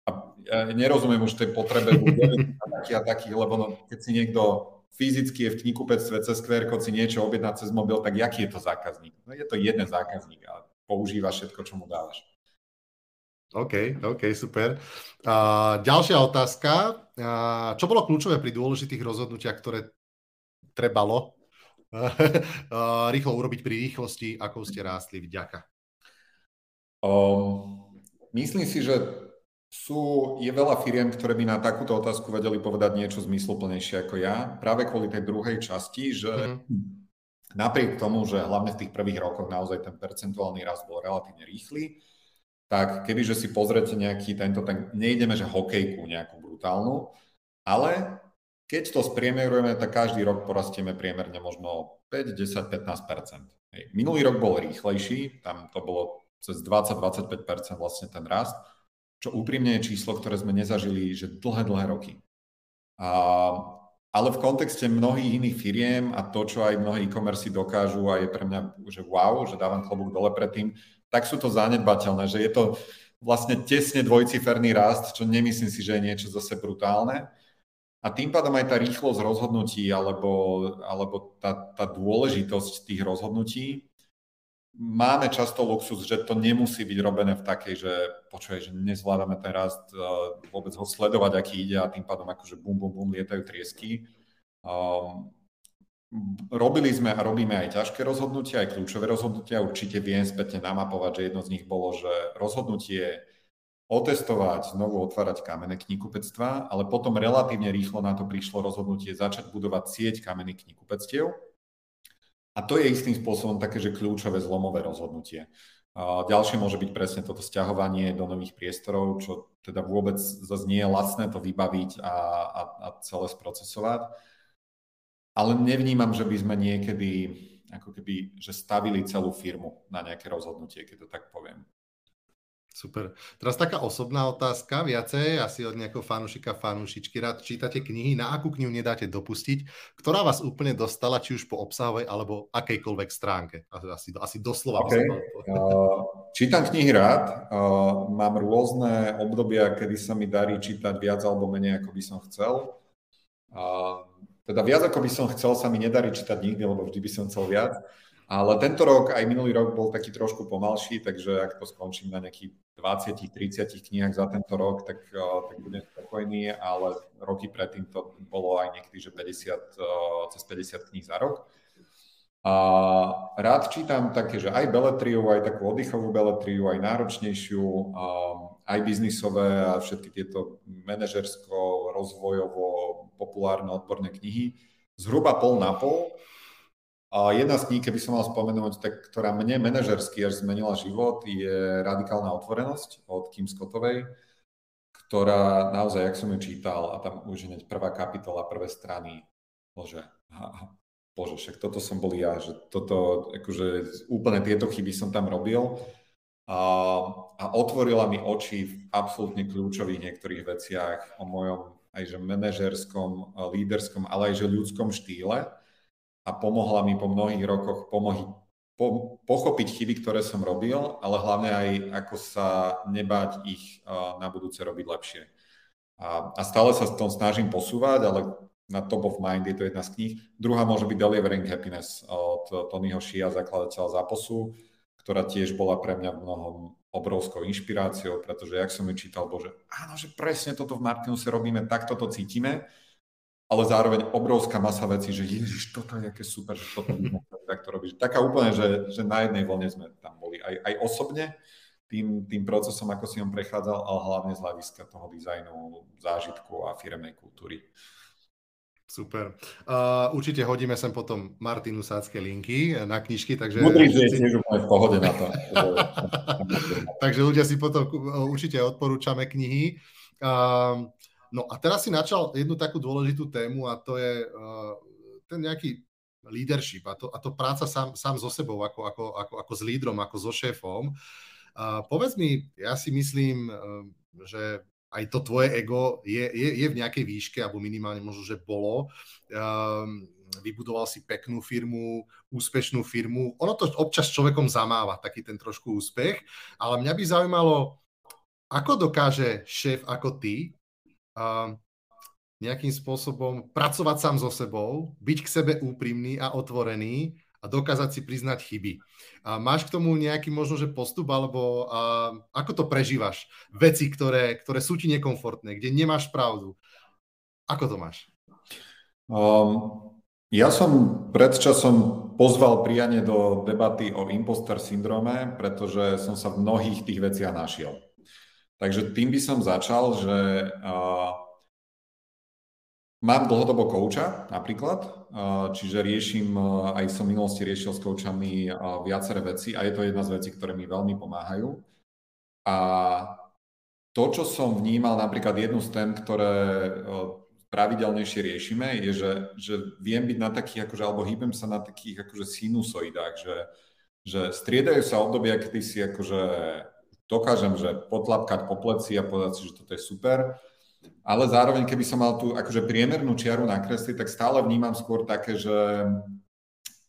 A ja nerozumiem už tej potrebe taký a taký, lebo no, keď si niekto fyzicky je v knihkupectve cez QR si niečo objednať cez mobil, tak jaký je to zákazník? No je to jeden zákazník a používa všetko, čo mu dávaš. OK, OK, super. Uh, ďalšia otázka. Uh, čo bolo kľúčové pri dôležitých rozhodnutiach, ktoré trebalo uh, rýchlo urobiť pri rýchlosti, ako ste rástli? Vďaka. Um, myslím si, že sú, je veľa firiem, ktoré by na takúto otázku vedeli povedať niečo zmysluplnejšie ako ja. Práve kvôli tej druhej časti, že mm-hmm. napriek tomu, že hlavne v tých prvých rokoch naozaj ten percentuálny rast bol relatívne rýchly, tak kebyže si pozrete nejaký tento, tak nejdeme, že hokejku nejakú brutálnu, ale keď to spriemerujeme, tak každý rok porastieme priemerne možno 5, 10, 15 Hej. Minulý rok bol rýchlejší, tam to bolo cez 20-25% vlastne ten rast, čo úprimne je číslo, ktoré sme nezažili že dlhé, dlhé roky. A, ale v kontexte mnohých iných firiem a to, čo aj mnohé e-commerce dokážu a je pre mňa, že wow, že dávam klobúk dole pred tým, tak sú to zanedbateľné, že je to vlastne tesne dvojciferný rast, čo nemyslím si, že je niečo zase brutálne. A tým pádom aj tá rýchlosť rozhodnutí alebo, alebo tá, tá dôležitosť tých rozhodnutí, máme často luxus, že to nemusí byť robené v takej, že počuje, že nezvládame ten rast, e, vôbec ho sledovať, aký ide a tým pádom akože bum, bum, bum, lietajú triesky. Um, Robili sme a robíme aj ťažké rozhodnutia, aj kľúčové rozhodnutia. Určite viem spätne namapovať, že jedno z nich bolo, že rozhodnutie otestovať, znovu otvárať kamenné knihkupectva, ale potom relatívne rýchlo na to prišlo rozhodnutie začať budovať sieť kamenných knihkupectiev. A to je istým spôsobom také, že kľúčové zlomové rozhodnutie. Ďalšie môže byť presne toto stiahovanie do nových priestorov, čo teda vôbec zase nie je lacné to vybaviť a, a, a celé sprocesovať. Ale nevnímam, že by sme niekedy ako keby, že stavili celú firmu na nejaké rozhodnutie, keď to tak poviem. Super. Teraz taká osobná otázka, viacej, asi od nejakého fanúšika, fanúšičky. Rád čítate knihy, na akú knihu nedáte dopustiť, ktorá vás úplne dostala, či už po obsahovej, alebo akejkoľvek stránke. Asi, asi doslova. Okay. Uh, čítam knihy rád. Uh, mám rôzne obdobia, kedy sa mi darí čítať viac alebo menej, ako by som chcel. Uh, teda viac, ako by som chcel, sa mi nedarí čítať nikdy, lebo vždy by som chcel viac. Ale tento rok, aj minulý rok bol taký trošku pomalší, takže ak to skončím na nejakých 20-30 knihách za tento rok, tak, tak budem spokojný, ale roky predtým to bolo aj niekedy, že 50, cez 50 kníh za rok. A rád čítam také, že aj beletriu, aj takú oddychovú beletriu, aj náročnejšiu, aj biznisové a všetky tieto manažersko, rozvojovo, populárne, odborné knihy. Zhruba pol na pol a jedna z kníh, keby som mal spomenúť, tak, ktorá mne manažersky až zmenila život, je Radikálna otvorenosť od Kim Scottovej, ktorá naozaj, jak som ju čítal, a tam už hneď prvá kapitola, prvé strany, bože, bože, však toto som bol ja, že toto, akože úplne tieto chyby som tam robil a, a otvorila mi oči v absolútne kľúčových niektorých veciach o mojom aj že manažerskom, líderskom, ale aj že ľudskom štýle a pomohla mi po mnohých rokoch pomohy, po, pochopiť chyby, ktoré som robil, ale hlavne aj ako sa nebáť ich na budúce robiť lepšie. A, a stále sa v tom snažím posúvať, ale na top of mind je to jedna z kníh. Druhá môže byť Delivering Happiness od Tonyho Shia, zakladateľa Zaposu, ktorá tiež bola pre mňa v mnohom obrovskou inšpiráciou, pretože jak som ju čítal, bože, áno, že presne toto v Martinuse robíme, takto to cítime ale zároveň obrovská masa vecí, že ježiš, toto je aké super, že toto tak to robíš. Taká úplne, že, že na jednej vlne sme tam boli. Aj, aj osobne, tým, tým procesom, ako si on prechádzal, ale hlavne z hľadiska toho dizajnu, zážitku a firemnej kultúry. Super. Uh, určite hodíme sem potom Martinu Sácké linky na knižky, takže... Že je tiež úplne v pohode na to. takže ľudia si potom určite odporúčame knihy. Uh, No a teraz si načal jednu takú dôležitú tému a to je uh, ten nejaký leadership a to, a to práca sám, sám so sebou, ako, ako, ako, ako s lídrom, ako so šéfom. Uh, povedz mi, ja si myslím, že aj to tvoje ego je, je, je v nejakej výške, alebo minimálne možno, že bolo. Um, vybudoval si peknú firmu, úspešnú firmu. Ono to občas človekom zamáva, taký ten trošku úspech, ale mňa by zaujímalo, ako dokáže šéf ako ty a nejakým spôsobom pracovať sám so sebou, byť k sebe úprimný a otvorený a dokázať si priznať chyby. A máš k tomu nejaký možno, že postup, alebo a, ako to prežívaš? Veci, ktoré, ktoré sú ti nekomfortné, kde nemáš pravdu. Ako to máš? Um, ja som pred časom pozval prianie do debaty o imposter syndrome, pretože som sa v mnohých tých veciach našiel. Takže tým by som začal, že uh, mám dlhodobo kouča napríklad, čiže riešim, aj som v minulosti riešil s koučami viaceré veci a je to jedna z vecí, ktoré mi veľmi pomáhajú. A to, čo som vnímal, napríklad jednu z tém, ktoré uh, pravidelnejšie riešime, je, že, že viem byť na takých, akože, alebo hýbem sa na takých akože sinusoidách, že, že striedajú sa obdobia, kedy si akože dokážem, že potlapkať po pleci a povedať si, že toto je super, ale zároveň, keby som mal tú akože priemernú čiaru nakresliť, tak stále vnímam skôr také, že,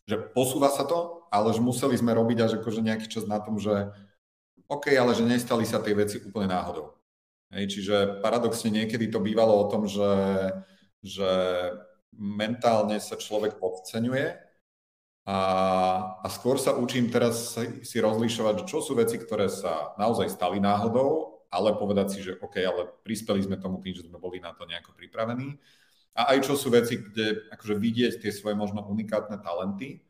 že posúva sa to, ale že museli sme robiť až akože nejaký čas na tom, že OK, ale že nestali sa tie veci úplne náhodou. Hej, čiže paradoxne niekedy to bývalo o tom, že, že mentálne sa človek podceňuje a, a skôr sa učím teraz si rozlišovať, čo sú veci, ktoré sa naozaj stali náhodou, ale povedať si, že OK, ale prispeli sme tomu tým, že sme boli na to nejako pripravení. A aj čo sú veci, kde akože vidieť tie svoje možno unikátne talenty,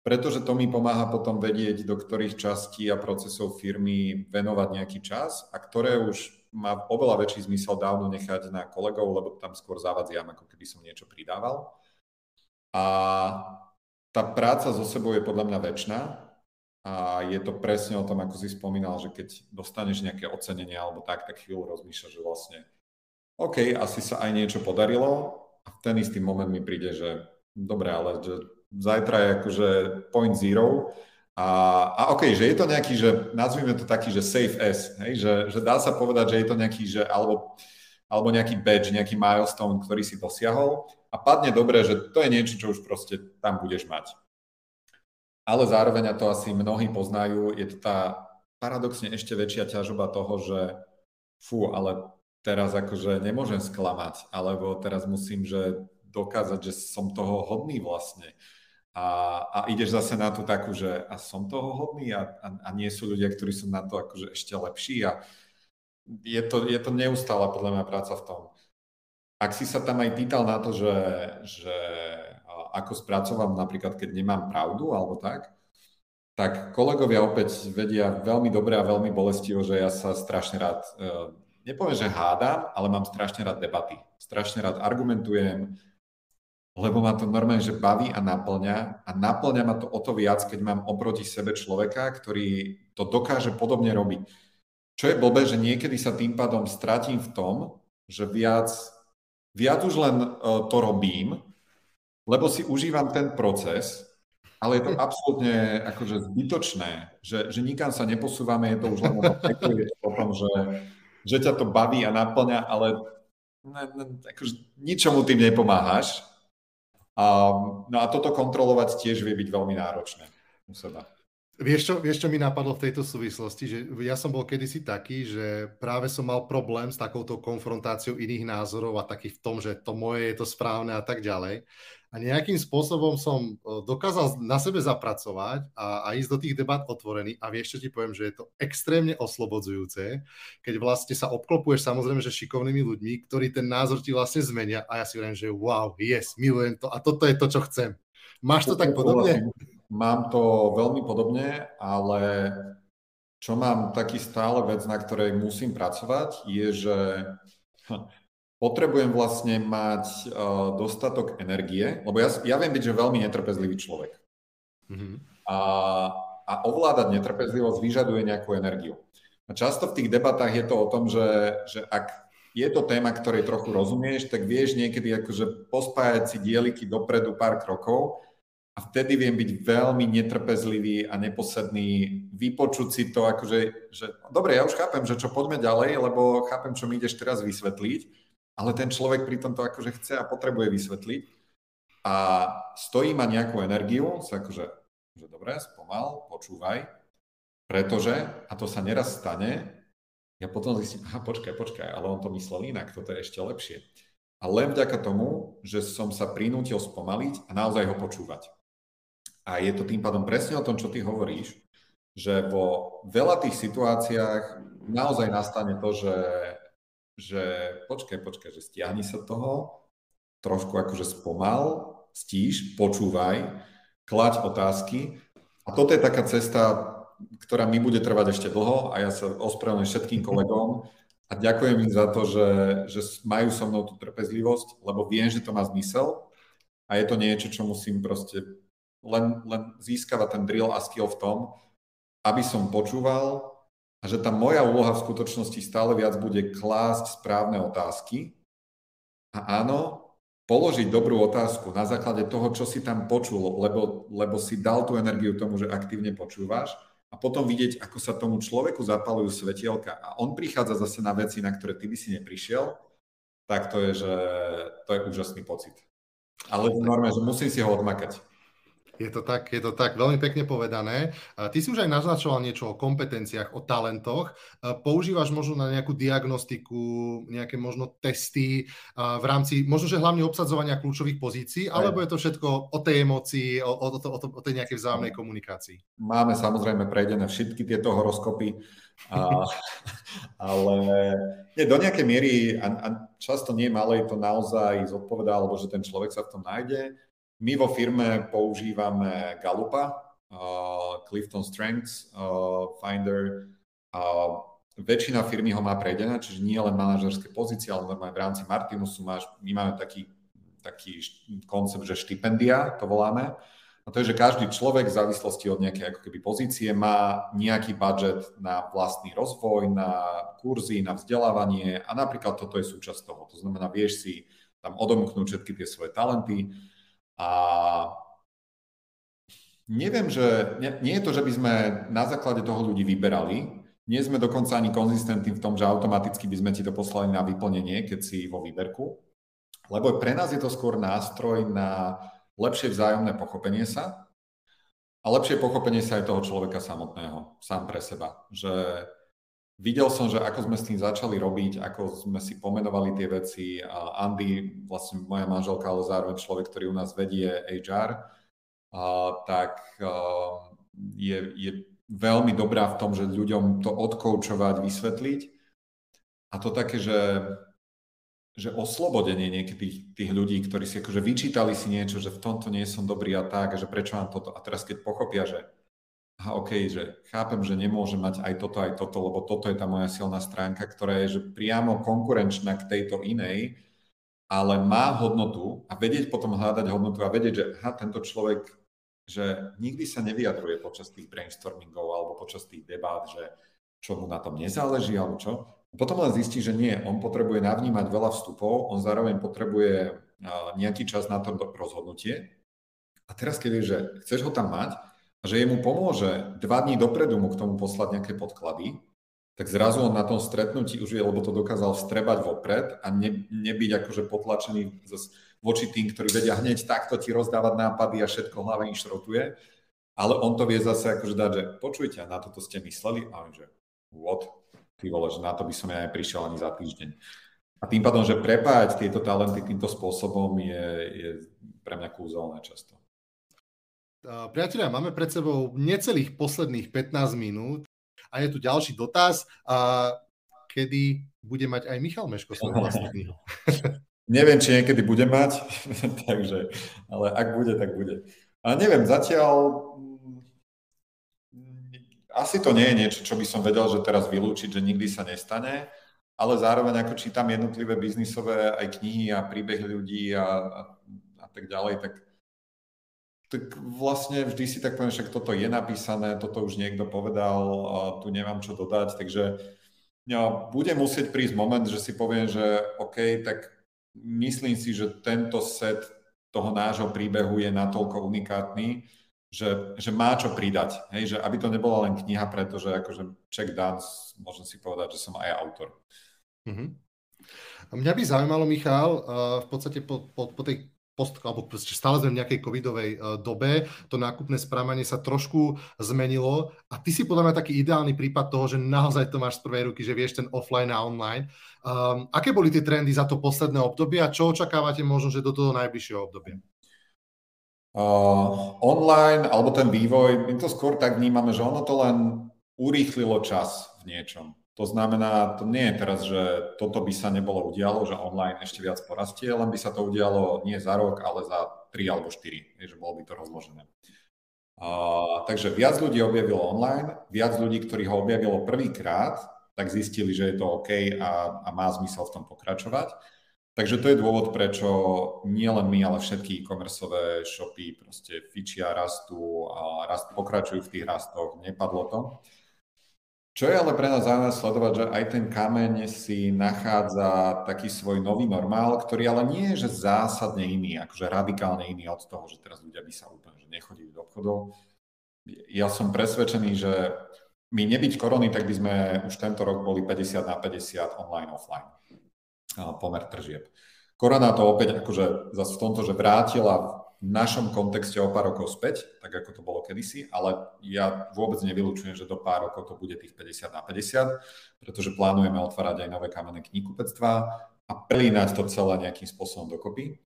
pretože to mi pomáha potom vedieť, do ktorých častí a procesov firmy venovať nejaký čas a ktoré už má oveľa väčší zmysel dávno nechať na kolegov, lebo tam skôr zavadziam, ako keby som niečo pridával. A tá práca so sebou je podľa mňa väčšiná a je to presne o tom, ako si spomínal, že keď dostaneš nejaké ocenenie alebo tak, tak chvíľu rozmýšľaš, že vlastne OK, asi sa aj niečo podarilo a v ten istý moment mi príde, že dobre, ale že zajtra je akože point zero a, a OK, že je to nejaký, že nazvime to taký, že safe S, hej, že, že dá sa povedať, že je to nejaký, že alebo, alebo nejaký badge, nejaký milestone, ktorý si dosiahol a padne dobre, že to je niečo, čo už proste tam budeš mať ale zároveň, a to asi mnohí poznajú, je to tá paradoxne ešte väčšia ťažoba toho, že fú, ale teraz akože nemôžem sklamať, alebo teraz musím, že dokázať, že som toho hodný vlastne. A, a ideš zase na tú takú, že a som toho hodný a, a, a nie sú ľudia, ktorí sú na to akože ešte lepší a je to, je to neustála podľa mňa práca v tom. Ak si sa tam aj pýtal na to, že, že ako spracovám napríklad, keď nemám pravdu alebo tak, tak kolegovia opäť vedia veľmi dobre a veľmi bolestivo, že ja sa strašne rád, e, nepoviem, že hádam, ale mám strašne rád debaty. Strašne rád argumentujem, lebo ma to normálne, že baví a naplňa. A naplňa ma to o to viac, keď mám oproti sebe človeka, ktorý to dokáže podobne robiť. Čo je blbé, že niekedy sa tým pádom stratím v tom, že viac, viac už len e, to robím, lebo si užívam ten proces, ale je to absolútne akože zbytočné, že, že nikam sa neposúvame, je to už len o tom, že, že ťa to baví a naplňa, ale ne, ne, akože ničomu tým nepomáhaš. A, no a toto kontrolovať tiež vie byť veľmi náročné u seba. Vieš čo, vieš, čo mi napadlo v tejto súvislosti? Že ja som bol kedysi taký, že práve som mal problém s takouto konfrontáciou iných názorov a taký v tom, že to moje je to správne a tak ďalej a nejakým spôsobom som e, dokázal na sebe zapracovať a, a ísť do tých debat otvorený a vieš, čo ti poviem, že je to extrémne oslobodzujúce, keď vlastne sa obklopuješ samozrejme, že šikovnými ľuďmi, ktorí ten názor ti vlastne zmenia a ja si hovorím, že wow, yes, milujem to a toto je to, čo chcem. Máš to tak podobne? Mám to veľmi podobne, ale čo mám taký stále vec, na ktorej musím pracovať, je, že potrebujem vlastne mať uh, dostatok energie, lebo ja, ja viem byť, že veľmi netrpezlivý človek. Mm-hmm. A, a ovládať netrpezlivosť vyžaduje nejakú energiu. A často v tých debatách je to o tom, že, že ak je to téma, ktorej trochu rozumieš, tak vieš niekedy akože pospájať si dieliky dopredu pár krokov a vtedy viem byť veľmi netrpezlivý a neposedný, vypočuť si to akože, že dobre, ja už chápem, že čo poďme ďalej, lebo chápem, čo mi ideš teraz vysvetliť, ale ten človek pri tomto akože chce a potrebuje vysvetliť a stojí ma nejakú energiu, sa akože, že dobre, spomal, počúvaj, pretože, a to sa neraz stane, ja potom zistím, aha, počkaj, počkaj, ale on to myslel inak, toto je ešte lepšie. A len vďaka tomu, že som sa prinútil spomaliť a naozaj ho počúvať. A je to tým pádom presne o tom, čo ty hovoríš, že vo veľa tých situáciách naozaj nastane to, že že počkaj, počkaj, že stiahni sa toho, trošku akože spomal, stíš, počúvaj, klaď otázky. A toto je taká cesta, ktorá mi bude trvať ešte dlho a ja sa ospravedlňujem všetkým kolegom a ďakujem im za to, že, že majú so mnou tú trpezlivosť, lebo viem, že to má zmysel a je to niečo, čo musím proste len, len získavať ten drill a skill v tom, aby som počúval, a že tá moja úloha v skutočnosti stále viac bude klásť správne otázky a áno, položiť dobrú otázku na základe toho, čo si tam počul, lebo, lebo si dal tú energiu tomu, že aktívne počúvaš a potom vidieť, ako sa tomu človeku zapalujú svetielka a on prichádza zase na veci, na ktoré ty by si neprišiel, tak to je, že to je úžasný pocit. Ale normálne, že musím si ho odmakať. Je to tak, je to tak, veľmi pekne povedané. Ty si už aj naznačoval niečo o kompetenciách, o talentoch. Používaš možno na nejakú diagnostiku, nejaké možno testy v rámci, možno, že hlavne obsadzovania kľúčových pozícií, alebo je to všetko o tej emocii, o, o, o, o, tej nejakej vzájomnej komunikácii? Máme samozrejme prejdené všetky tieto horoskopy, a, ale nie, do nejakej miery, a, a často nie malej to naozaj zodpovedá, alebo že ten človek sa v tom nájde my vo firme používame Gallupa, uh, Clifton Strengths uh, Finder. Uh, väčšina firmy ho má prejdené, čiže nie len manažerské pozície, ale normálne v rámci Martinusu máš, my máme taký, taký koncept, že štipendia, to voláme. A to je, že každý človek v závislosti od nejakej ako keby pozície má nejaký budget na vlastný rozvoj, na kurzy, na vzdelávanie a napríklad toto je súčasť toho. To znamená, vieš si tam odomknúť všetky tie svoje talenty a neviem, že nie, nie je to, že by sme na základe toho ľudí vyberali, nie sme dokonca ani konzistentní v tom, že automaticky by sme ti to poslali na vyplnenie, keď si vo výberku, lebo pre nás je to skôr nástroj na lepšie vzájomné pochopenie sa. A lepšie pochopenie sa aj toho človeka samotného, sám pre seba. Že videl som, že ako sme s tým začali robiť, ako sme si pomenovali tie veci. Andy, vlastne moja manželka, ale zároveň človek, ktorý u nás vedie HR, tak je, je veľmi dobrá v tom, že ľuďom to odkoučovať, vysvetliť. A to také, že že oslobodenie niekedy tých ľudí, ktorí si akože vyčítali si niečo, že v tomto nie som dobrý a tak, a že prečo mám toto. A teraz keď pochopia, že aha, OK, že chápem, že nemôžem mať aj toto, aj toto, lebo toto je tá moja silná stránka, ktorá je že priamo konkurenčná k tejto inej, ale má hodnotu a vedieť potom hľadať hodnotu a vedieť, že aha, tento človek, že nikdy sa nevyjadruje počas tých brainstormingov alebo počas tých debát, že čo mu na tom nezáleží alebo čo, potom len zistí, že nie, on potrebuje navnímať veľa vstupov, on zároveň potrebuje nejaký čas na to rozhodnutie. A teraz, keď vieš, že chceš ho tam mať že jemu pomôže dva dní dopredu mu k tomu poslať nejaké podklady, tak zrazu on na tom stretnutí už je, lebo to dokázal vstrebať vopred a ne, nebyť akože potlačený voči tým, ktorí vedia hneď takto ti rozdávať nápady a všetko hlave šrotuje. Ale on to vie zase akože dať, že počujte, na toto ste mysleli a on že what? ty vole, že na to by som ja neprišiel ani za týždeň. A tým pádom, že prepájať tieto talenty týmto spôsobom je, je pre mňa kúzelné často. Priatelia, máme pred sebou necelých posledných 15 minút a je tu ďalší dotaz, a kedy bude mať aj Michal Meško svoju vlastnú knihu. neviem, či niekedy bude mať, takže, ale ak bude, tak bude. A neviem, zatiaľ asi to nie je niečo, čo by som vedel, že teraz vylúčiť, že nikdy sa nestane, ale zároveň ako čítam jednotlivé biznisové aj knihy a príbehy ľudí a, a, a tak ďalej, tak, tak vlastne vždy si tak poviem, však toto je napísané, toto už niekto povedal, tu nemám čo dodať, takže no, bude musieť prísť moment, že si poviem, že OK, tak myslím si, že tento set toho nášho príbehu je natoľko unikátny, že, že má čo pridať. Hej, že aby to nebola len kniha, pretože akože check dance, môžem si povedať, že som aj autor. Mm-hmm. Mňa by zaujímalo, Michal, v podstate po, po, po tej post, alebo stále sme v nejakej covidovej uh, dobe, to nákupné správanie sa trošku zmenilo a ty si podľa mňa taký ideálny prípad toho, že naozaj to máš z prvej ruky, že vieš ten offline a online. Um, aké boli tie trendy za to posledné obdobie a čo očakávate možno, že do toho najbližšieho obdobia? Uh, online, alebo ten vývoj, my to skôr tak vnímame, že ono to len urýchlilo čas v niečom. To znamená, to nie je teraz, že toto by sa nebolo udialo, že online ešte viac porastie, len by sa to udialo nie za rok, ale za 3 alebo 4, že bolo by to rozložené. Uh, takže viac ľudí objavilo online, viac ľudí, ktorí ho objavilo prvýkrát, tak zistili, že je to OK a, a má zmysel v tom pokračovať. Takže to je dôvod, prečo nie len my, ale všetky e-commerceové shopy proste fičia, rastú a rast, pokračujú v tých rastoch, nepadlo to. Čo je ale pre nás zaujímavé sledovať, že aj ten kameň si nachádza taký svoj nový normál, ktorý ale nie je že zásadne iný, akože radikálne iný od toho, že teraz ľudia by sa úplne že nechodili do obchodov. Ja som presvedčený, že my nebyť korony, tak by sme už tento rok boli 50 na 50 online, offline pomer tržieb. Korona to opäť akože zase v tomto, že vrátila v našom kontexte o pár rokov späť, tak ako to bolo kedysi, ale ja vôbec nevylučujem, že do pár rokov to bude tých 50 na 50, pretože plánujeme otvárať aj nové kamenné knihkupectvá a prelínať to celé nejakým spôsobom dokopy.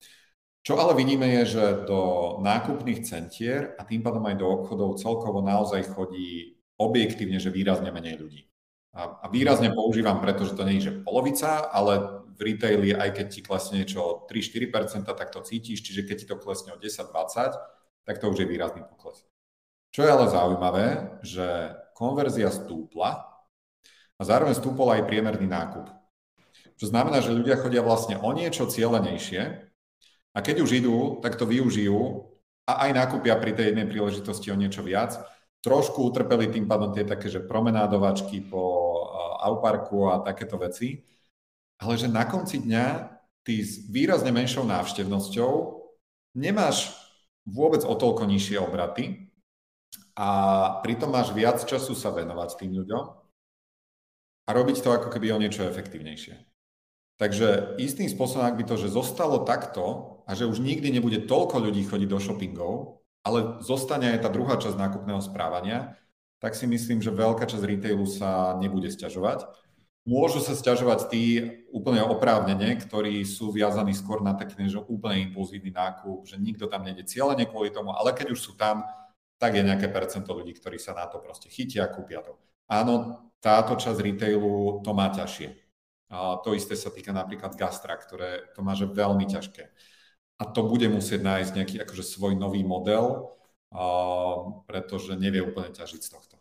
Čo ale vidíme je, že do nákupných centier a tým pádom aj do obchodov celkovo naozaj chodí objektívne, že výrazne menej ľudí. A, a výrazne používam, pretože to nie je že polovica, ale retaili, aj keď ti klesne niečo o 3-4%, tak to cítiš, čiže keď ti to klesne o 10-20, tak to už je výrazný pokles. Čo je ale zaujímavé, že konverzia stúpla a zároveň stúpol aj priemerný nákup. Čo znamená, že ľudia chodia vlastne o niečo cieľenejšie a keď už idú, tak to využijú a aj nakúpia pri tej jednej príležitosti o niečo viac. Trošku utrpeli tým pádom tie také, že promenádovačky po Auparku a takéto veci, ale že na konci dňa ty s výrazne menšou návštevnosťou nemáš vôbec o toľko nižšie obraty a pritom máš viac času sa venovať tým ľuďom a robiť to ako keby o niečo efektívnejšie. Takže istým spôsobom, ak by to, že zostalo takto a že už nikdy nebude toľko ľudí chodiť do shoppingov, ale zostane aj tá druhá časť nákupného správania, tak si myslím, že veľká časť retailu sa nebude sťažovať. Môžu sa sťažovať tí úplne oprávnene, ktorí sú viazaní skôr na taký že úplne impulzívny nákup, že nikto tam nejde cieľene kvôli tomu, ale keď už sú tam, tak je nejaké percento ľudí, ktorí sa na to proste chytia a kúpia to. Áno, táto časť retailu to má ťažšie. A to isté sa týka napríklad gastra, ktoré to má že veľmi ťažké a to bude musieť nájsť nejaký akože svoj nový model, pretože nevie úplne ťažiť z tohto.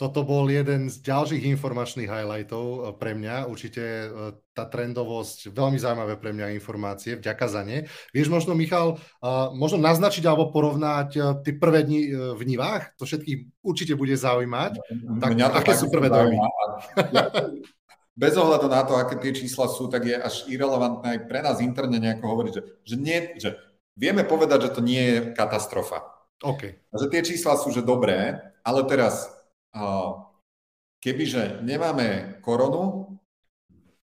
Toto bol jeden z ďalších informačných highlightov e, pre mňa. Určite e, tá trendovosť, veľmi zaujímavé pre mňa informácie, vďaka za ne. Vieš možno, Michal, možno naznačiť alebo porovnať e, tie prvé dni v Nivách? To všetkých určite bude zaujímať. Tak, Mňa to aké sú prvé dojmy? bez ohľadu na to, aké tie čísla sú, tak je až irrelevantné aj pre nás interne nejako hovoriť, že, že, nie, že vieme povedať, že to nie je katastrofa. Okay. A že tie čísla sú že dobré, ale teraz, kebyže nemáme koronu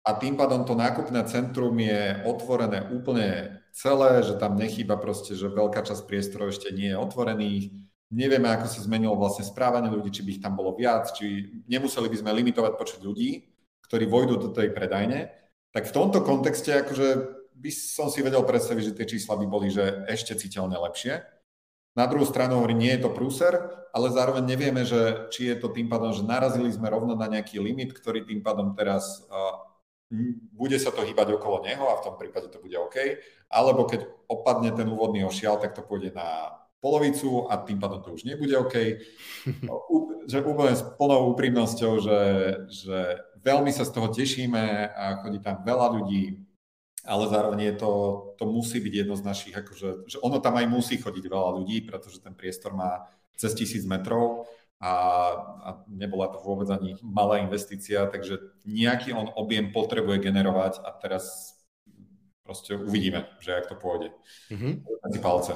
a tým pádom to nákupné centrum je otvorené úplne celé, že tam nechýba proste, že veľká časť priestorov ešte nie je otvorených, nevieme, ako sa zmenilo vlastne správanie ľudí, či by ich tam bolo viac, či nemuseli by sme limitovať počet ľudí, ktorí vojdu do tej predajne, tak v tomto kontexte akože by som si vedel predstaviť, že tie čísla by boli že ešte citeľne lepšie. Na druhú stranu hovorím, nie je to prúser, ale zároveň nevieme, že či je to tým pádom, že narazili sme rovno na nejaký limit, ktorý tým pádom teraz uh, bude sa to hýbať okolo neho a v tom prípade to bude OK, alebo keď opadne ten úvodný ošial, tak to pôjde na polovicu a tým pádom to už nebude OK. že úplne s plnou úprimnosťou, že, že veľmi sa z toho tešíme a chodí tam veľa ľudí, ale zároveň je to, to musí byť jedno z našich, akože, že ono tam aj musí chodiť veľa ľudí, pretože ten priestor má cez tisíc metrov a, a nebola to vôbec ani malá investícia, takže nejaký on objem potrebuje generovať a teraz proste uvidíme, že ak to pôjde. Mm-hmm. palce.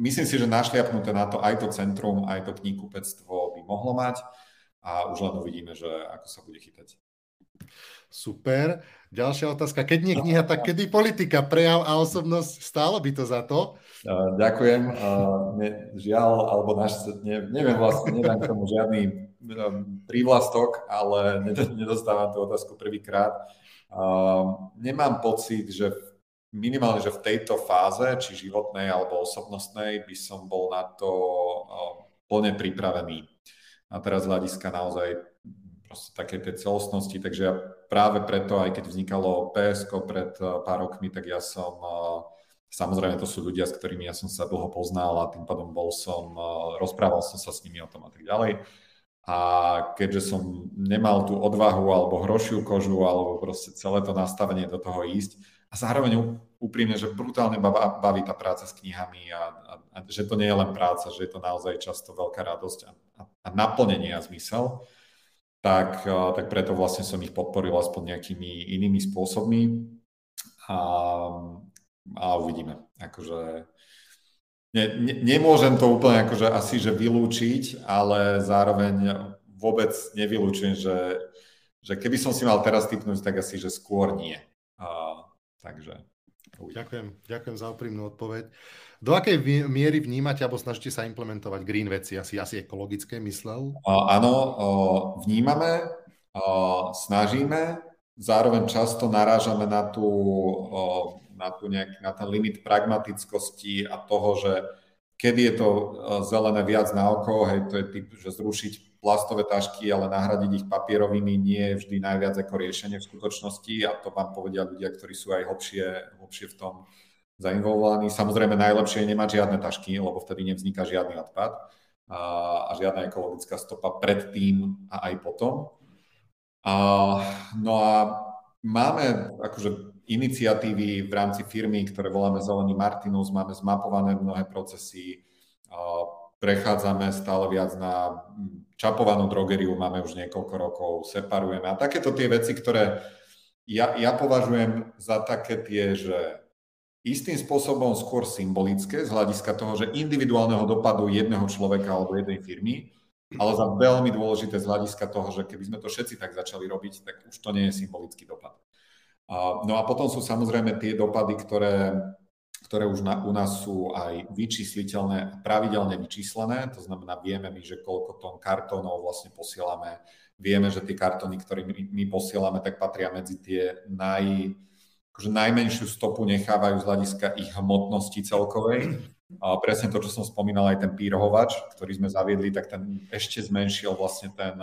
Myslím si, že našliapnuté na to aj to centrum, aj to kníhkupectvo by mohlo mať a už len uvidíme, že ako sa bude chytať. Super. Ďalšia otázka. Keď nie kniha, tak kedy politika? Prejav a osobnosť stálo by to za to? Ďakujem. Žiaľ, alebo naš, ne, neviem vlastne, nedám tomu žiadny um, prívlastok, ale nedostávam tú otázku prvýkrát. Nemám pocit, že minimálne, že v tejto fáze, či životnej alebo osobnostnej, by som bol na to plne pripravený a teraz z hľadiska naozaj proste také tej celostnosti, takže ja práve preto, aj keď vznikalo PSK pred eh, pár rokmi, tak ja som, eh, samozrejme to sú ľudia, s ktorými ja som sa dlho poznal a tým pádom bol som, eh, rozprával som sa s nimi o tom a tak ďalej. A keďže som nemal tú odvahu alebo hrošiu kožu alebo proste celé to nastavenie do toho ísť a zároveň úprimne, že brutálne baví tá práca s knihami a, a, a že to nie je len práca, že je to naozaj často veľká radosť a, a, a naplnenie a zmysel, tak, tak preto vlastne som ich podporil aspoň nejakými inými spôsobmi a, a uvidíme. Akože, ne, ne, nemôžem to úplne akože asi že vylúčiť, ale zároveň vôbec nevylúčujem, že, že keby som si mal teraz typnúť, tak asi, že skôr nie. A, takže Ďakujem, ďakujem za úprimnú odpoveď. Do akej miery vnímate alebo snažíte sa implementovať green veci? Asi, asi ekologické, myslel? Áno, vnímame, snažíme, zároveň často narážame na, tú, na, tú nejak, na ten limit pragmatickosti a toho, že kedy je to zelené viac na oko, hej, to je typ, že zrušiť plastové tašky, ale nahradiť ich papierovými nie je vždy najviac ako riešenie v skutočnosti a to vám povedia ľudia, ktorí sú aj hlbšie, hlbšie v tom zainvolovaní. Samozrejme najlepšie je nemať žiadne tašky, lebo vtedy nevzniká žiadny odpad a, a žiadna ekologická stopa predtým a aj potom. A, no a máme akože iniciatívy v rámci firmy, ktoré voláme Zelený Martinus, máme zmapované mnohé procesy, prechádzame stále viac na čapovanú drogeriu, máme už niekoľko rokov, separujeme a takéto tie veci, ktoré ja, ja považujem za také tie, že istým spôsobom skôr symbolické z hľadiska toho, že individuálneho dopadu jedného človeka alebo jednej firmy, ale za veľmi dôležité z hľadiska toho, že keby sme to všetci tak začali robiť, tak už to nie je symbolický dopad. No a potom sú samozrejme tie dopady, ktoré, ktoré už na, u nás sú aj vyčísliteľné, pravidelne vyčíslené, to znamená, vieme my, že koľko tón kartónov vlastne posielame, vieme, že tie kartóny, ktoré my, my posielame, tak patria medzi tie naj, akože najmenšiu stopu nechávajú z hľadiska ich hmotnosti celkovej. A presne to, čo som spomínal, aj ten pírhovač, ktorý sme zaviedli, tak ten ešte zmenšil vlastne ten,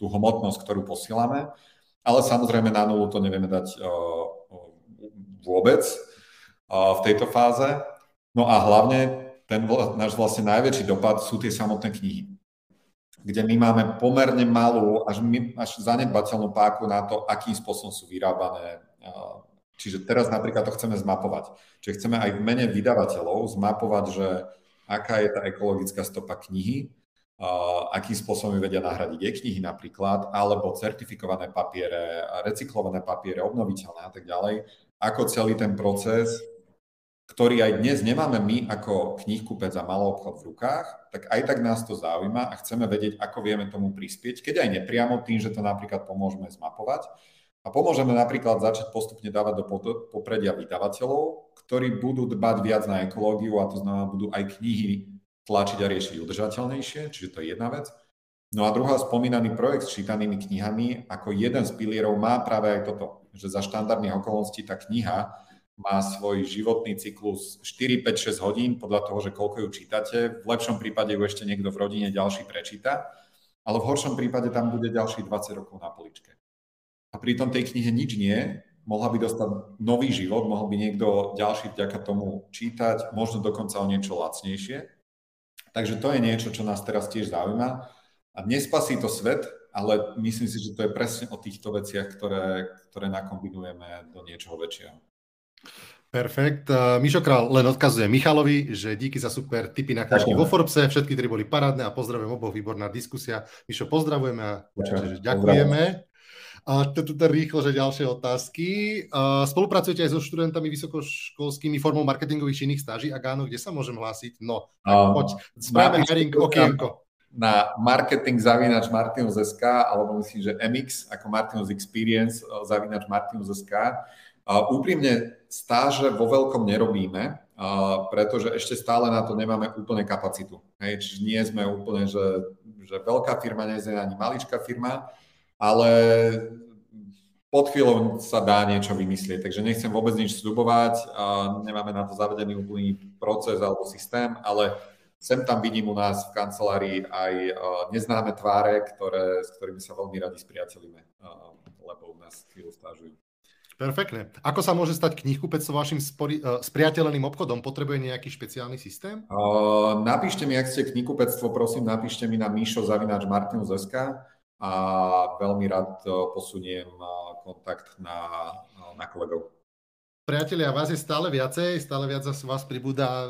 tú hmotnosť, ktorú posielame. Ale samozrejme na nulu to nevieme dať vôbec v tejto fáze. No a hlavne ten náš vlastne najväčší dopad sú tie samotné knihy, kde my máme pomerne malú, až, až zanedbateľnú páku na to, akým spôsobom sú vyrábané. Čiže teraz napríklad to chceme zmapovať. Čiže chceme aj v mene vydavateľov zmapovať, že aká je tá ekologická stopa knihy, akým spôsobom vedia nahradiť e-knihy napríklad, alebo certifikované papiere, recyklované papiere, obnoviteľné a tak ďalej, ako celý ten proces, ktorý aj dnes nemáme my ako knihkupec a malý obchod v rukách, tak aj tak nás to zaujíma a chceme vedieť, ako vieme tomu prispieť, keď aj nepriamo tým, že to napríklad pomôžeme zmapovať a pomôžeme napríklad začať postupne dávať do popredia vydavateľov, ktorí budú dbať viac na ekológiu a to znamená, budú aj knihy tlačiť a riešiť udržateľnejšie, čiže to je jedna vec. No a druhá, spomínaný projekt s čítanými knihami, ako jeden z pilierov má práve aj toto, že za štandardných okolností tá kniha má svoj životný cyklus 4, 5, 6 hodín podľa toho, že koľko ju čítate. V lepšom prípade ju ešte niekto v rodine ďalší prečíta, ale v horšom prípade tam bude ďalší 20 rokov na poličke. A pritom tej knihe nič nie, mohla by dostať nový život, mohol by niekto ďalší vďaka tomu čítať, možno dokonca o niečo lacnejšie. Takže to je niečo, čo nás teraz tiež zaujíma. A nespasí to svet, ale myslím si, že to je presne o týchto veciach, ktoré, ktoré nakombinujeme do niečoho väčšieho. Perfekt. Uh, Mišo Král len odkazuje Michalovi, že díky za super tipy na knižky vo Forbese. Všetky tri boli parádne a pozdravujem oboch, výborná diskusia. Mišo, pozdravujeme a ďakujeme. ďakujeme. A teda rýchlo, že ďalšie otázky. Spolupracujete aj so študentami vysokoškolskými formou marketingových činných stáží? Ak áno, kde sa môžem hlásiť? No, poď, spravíme hiring okienko. Na marketing zavinač Martinus.sk alebo myslím, že MX ako Martinus Experience zavinač Martinus.sk. Úprimne stáže vo veľkom nerobíme, pretože ešte stále na to nemáme úplne kapacitu. Hej, čiže nie sme úplne, že, že veľká firma, nie je ani maličká firma, ale pod chvíľou sa dá niečo vymyslieť, takže nechcem vôbec nič slubovať, nemáme na to zavedený úplný proces alebo systém, ale sem tam vidím u nás v kancelárii aj neznáme tváre, ktoré, s ktorými sa veľmi radi spriateľíme, lebo u nás chvíľu stážujú. Perfektne. Ako sa môže stať knihkupec so vašim spori- uh, spriateľeným obchodom? Potrebuje nejaký špeciálny systém? Uh, napíšte mi, ak ste knihkupectvo, prosím, napíšte mi na mišo.martinus.sk a veľmi rád e, posuniem e, kontakt na, na kolegov. Priatelia, vás je stále viacej, stále viac vás pribúda, e,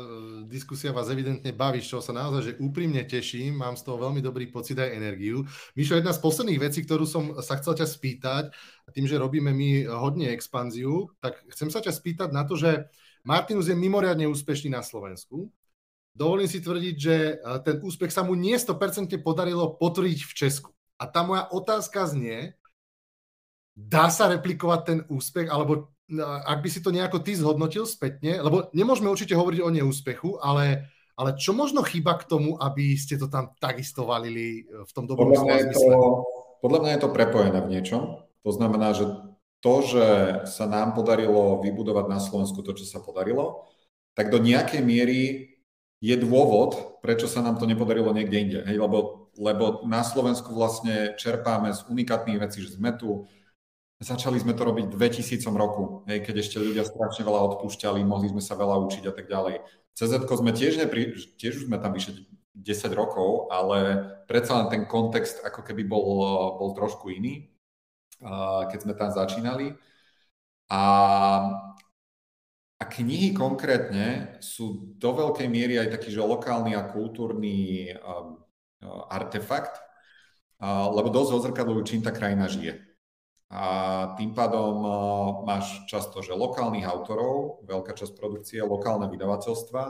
diskusia vás evidentne baví, čo sa naozaj že úprimne teším, mám z toho veľmi dobrý pocit aj energiu. Mišo, jedna z posledných vecí, ktorú som sa chcel ťa spýtať, tým, že robíme my hodne expanziu, tak chcem sa ťa spýtať na to, že Martinus je mimoriadne úspešný na Slovensku. Dovolím si tvrdiť, že ten úspech sa mu nie 100% podarilo potvrdiť v Česku. A tá moja otázka znie, dá sa replikovať ten úspech, alebo ak by si to nejako ty zhodnotil spätne, lebo nemôžeme určite hovoriť o neúspechu, ale, ale čo možno chýba k tomu, aby ste to tam takisto valili e, v tom dobrom podľa zmysle? To, podľa mňa je to prepojené v niečom. To znamená, že to, že sa nám podarilo vybudovať na Slovensku to, čo sa podarilo, tak do nejakej miery je dôvod, prečo sa nám to nepodarilo niekde inde. Hej, lebo lebo na Slovensku vlastne čerpáme z unikátnych vecí, že sme tu, začali sme to robiť v 2000 roku, hej, keď ešte ľudia strašne veľa odpúšťali, mohli sme sa veľa učiť a tak ďalej. CZ sme tiež, nepri, tiež už sme tam vyše 10 rokov, ale predsa len ten kontext ako keby bol, bol trošku iný, keď sme tam začínali. A, a knihy konkrétne sú do veľkej miery aj taký, že lokálny a kultúrny um, artefakt, lebo dosť odzrkadľujú, čím tá krajina žije. A tým pádom uh, máš často, že lokálnych autorov, veľká časť produkcie, lokálne vydavateľstva,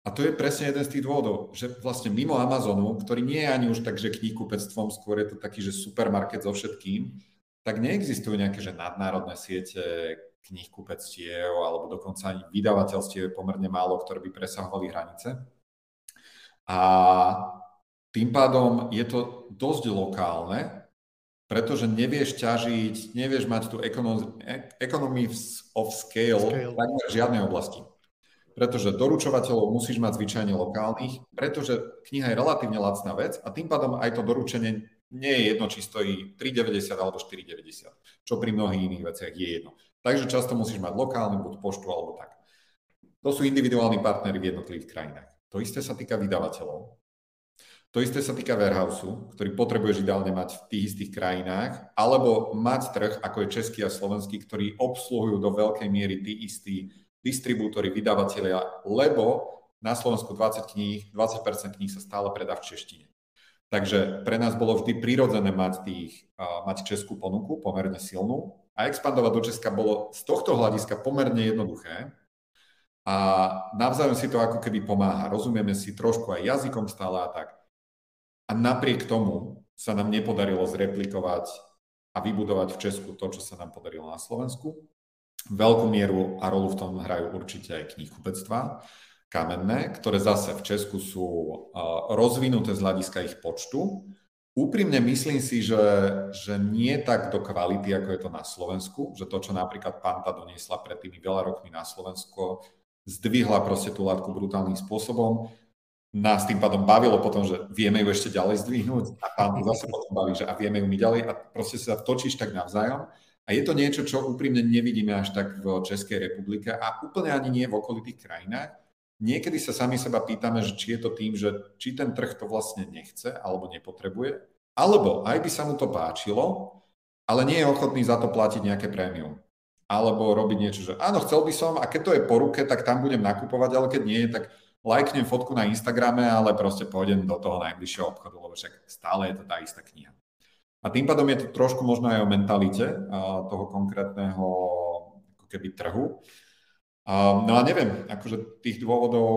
a to je presne jeden z tých dôvodov, že vlastne mimo Amazonu, ktorý nie je ani už tak, že knihkupectvom, skôr je to taký, že supermarket so všetkým, tak neexistujú nejaké že nadnárodné siete knihkupectiev alebo dokonca ani vydavateľstiev pomerne málo, ktoré by presahovali hranice. A tým pádom je to dosť lokálne, pretože nevieš ťažiť, nevieš mať tú economy of scale, scale. takmer v žiadnej oblasti pretože doručovateľov musíš mať zvyčajne lokálnych, pretože kniha je relatívne lacná vec a tým pádom aj to doručenie nie je jedno, či stojí 3,90 alebo 4,90, čo pri mnohých iných veciach je jedno. Takže často musíš mať lokálny, buď poštu alebo tak. To sú individuálni partnery v jednotlivých krajinách. To isté sa týka vydavateľov. To isté sa týka warehouseu, ktorý potrebuješ ideálne mať v tých istých krajinách, alebo mať trh, ako je český a slovenský, ktorí obsluhujú do veľkej miery tí istí distribútory, vydavatelia, lebo na Slovensku 20 kníh, 20% kníh sa stále predá v češtine. Takže pre nás bolo vždy prirodzené mať, tých, mať českú ponuku, pomerne silnú. A expandovať do Česka bolo z tohto hľadiska pomerne jednoduché. A navzájom si to ako keby pomáha. Rozumieme si trošku aj jazykom stále a tak. A napriek tomu sa nám nepodarilo zreplikovať a vybudovať v Česku to, čo sa nám podarilo na Slovensku. Veľkú mieru a rolu v tom hrajú určite aj knihkupectvá kamenné, ktoré zase v Česku sú rozvinuté z hľadiska ich počtu. Úprimne myslím si, že, že nie tak do kvality, ako je to na Slovensku, že to, čo napríklad Panta doniesla pred tými veľa rokmi na Slovensko, zdvihla proste tú látku brutálnym spôsobom. Nás tým pádom bavilo potom, že vieme ju ešte ďalej zdvihnúť a pán zase potom baví, že a vieme ju my ďalej a proste sa točíš tak navzájom. A je to niečo, čo úprimne nevidíme až tak v Českej republike a úplne ani nie v okolitých krajinách. Niekedy sa sami seba pýtame, že či je to tým, že či ten trh to vlastne nechce alebo nepotrebuje, alebo aj by sa mu to páčilo, ale nie je ochotný za to platiť nejaké prémium. Alebo robiť niečo, že áno, chcel by som a keď to je po ruke, tak tam budem nakupovať, ale keď nie, tak lajknem fotku na Instagrame, ale proste pôjdem do toho najbližšieho obchodu, lebo však stále je to tá istá kniha. A tým pádom je to trošku možno aj o mentalite toho konkrétneho ako keby trhu. No a neviem, akože tých dôvodov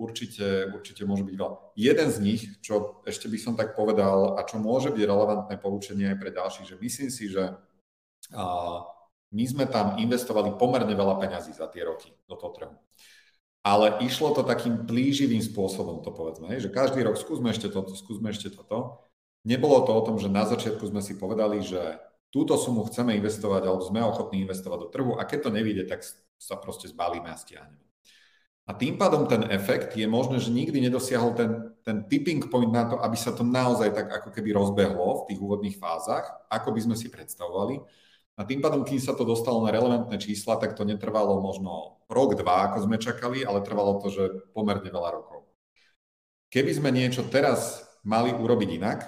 určite, určite môže byť veľa. Jeden z nich, čo ešte by som tak povedal a čo môže byť relevantné poučenie aj pre ďalších, že myslím si, že my sme tam investovali pomerne veľa peňazí za tie roky do toho trhu. Ale išlo to takým plíživým spôsobom, to povedzme, že každý rok skúsme ešte toto, skúsme ešte toto. Nebolo to o tom, že na začiatku sme si povedali, že túto sumu chceme investovať alebo sme ochotní investovať do trhu a keď to nevíde, tak sa proste zbalíme a stiahneme. A tým pádom ten efekt je možné, že nikdy nedosiahol ten, ten tipping point na to, aby sa to naozaj tak ako keby rozbehlo v tých úvodných fázach, ako by sme si predstavovali. A tým pádom, kým sa to dostalo na relevantné čísla, tak to netrvalo možno rok, dva, ako sme čakali, ale trvalo to, že pomerne veľa rokov. Keby sme niečo teraz mali urobiť inak,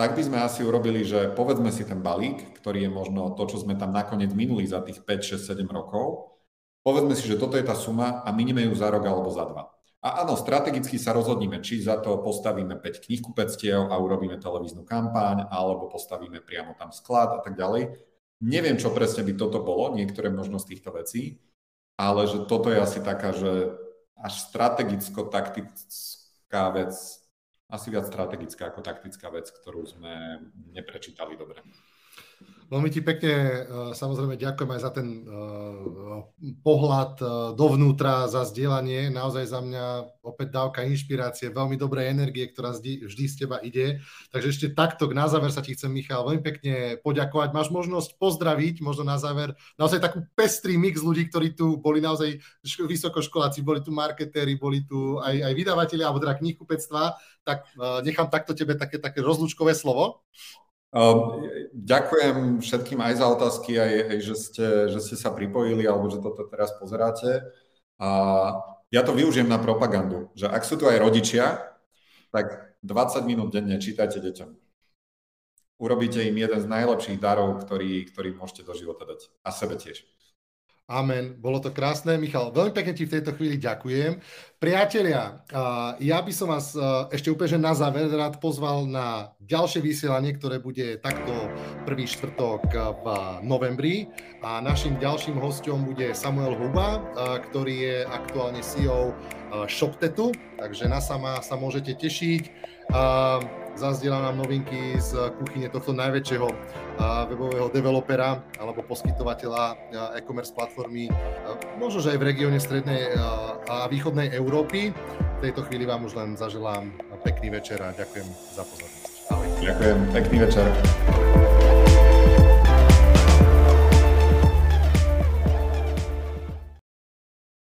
tak by sme asi urobili, že povedzme si ten balík, ktorý je možno to, čo sme tam nakoniec minuli za tých 5, 6, 7 rokov. Povedzme si, že toto je tá suma a minime ju za rok alebo za dva. A áno, strategicky sa rozhodníme, či za to postavíme 5 knihkupectiev a urobíme televíznu kampaň, alebo postavíme priamo tam sklad a tak ďalej. Neviem, čo presne by toto bolo, niektoré možno týchto vecí, ale že toto je asi taká, že až strategicko-taktická vec, asi viac strategická ako taktická vec, ktorú sme neprečítali dobre. Veľmi ti pekne e, samozrejme ďakujem aj za ten uh, pohľad uh, dovnútra, za zdieľanie. Naozaj za mňa opäť dávka inšpirácie, veľmi dobrej energie, ktorá vždy, z teba ide. Takže ešte takto na záver sa ti chcem, Michal, veľmi pekne poďakovať. Máš možnosť pozdraviť, možno na záver, naozaj takú pestrý mix ľudí, ktorí tu boli naozaj vysokoškoláci, boli tu marketéri, boli tu aj, aj vydavateľi, alebo teda knihkupectva. Tak nechám takto tebe také, také rozlúčkové slovo. Ehm, ďakujem všetkým aj za otázky, aj, aj že, ste, že ste sa pripojili alebo že toto teraz pozeráte. A ja to využijem na propagandu, že ak sú tu aj rodičia, tak 20 minút denne čítajte deťom. urobíte im jeden z najlepších darov, ktorý, ktorý môžete do života dať. A sebe tiež. Amen. Bolo to krásne. Michal, veľmi pekne ti v tejto chvíli ďakujem. Priatelia, ja by som vás ešte úplne na záver rád pozval na ďalšie vysielanie, ktoré bude takto prvý štvrtok v novembri. A našim ďalším hostom bude Samuel Huba, ktorý je aktuálne CEO ShopTetu, takže na sama sa môžete tešiť zazdiela nám novinky z kuchyne tohto najväčšieho webového developera alebo poskytovateľa e-commerce platformy, možno, že aj v regióne strednej a východnej Európy. V tejto chvíli vám už len zaželám pekný večer a ďakujem za pozornosť. Ahoj. Ďakujem, pekný večer.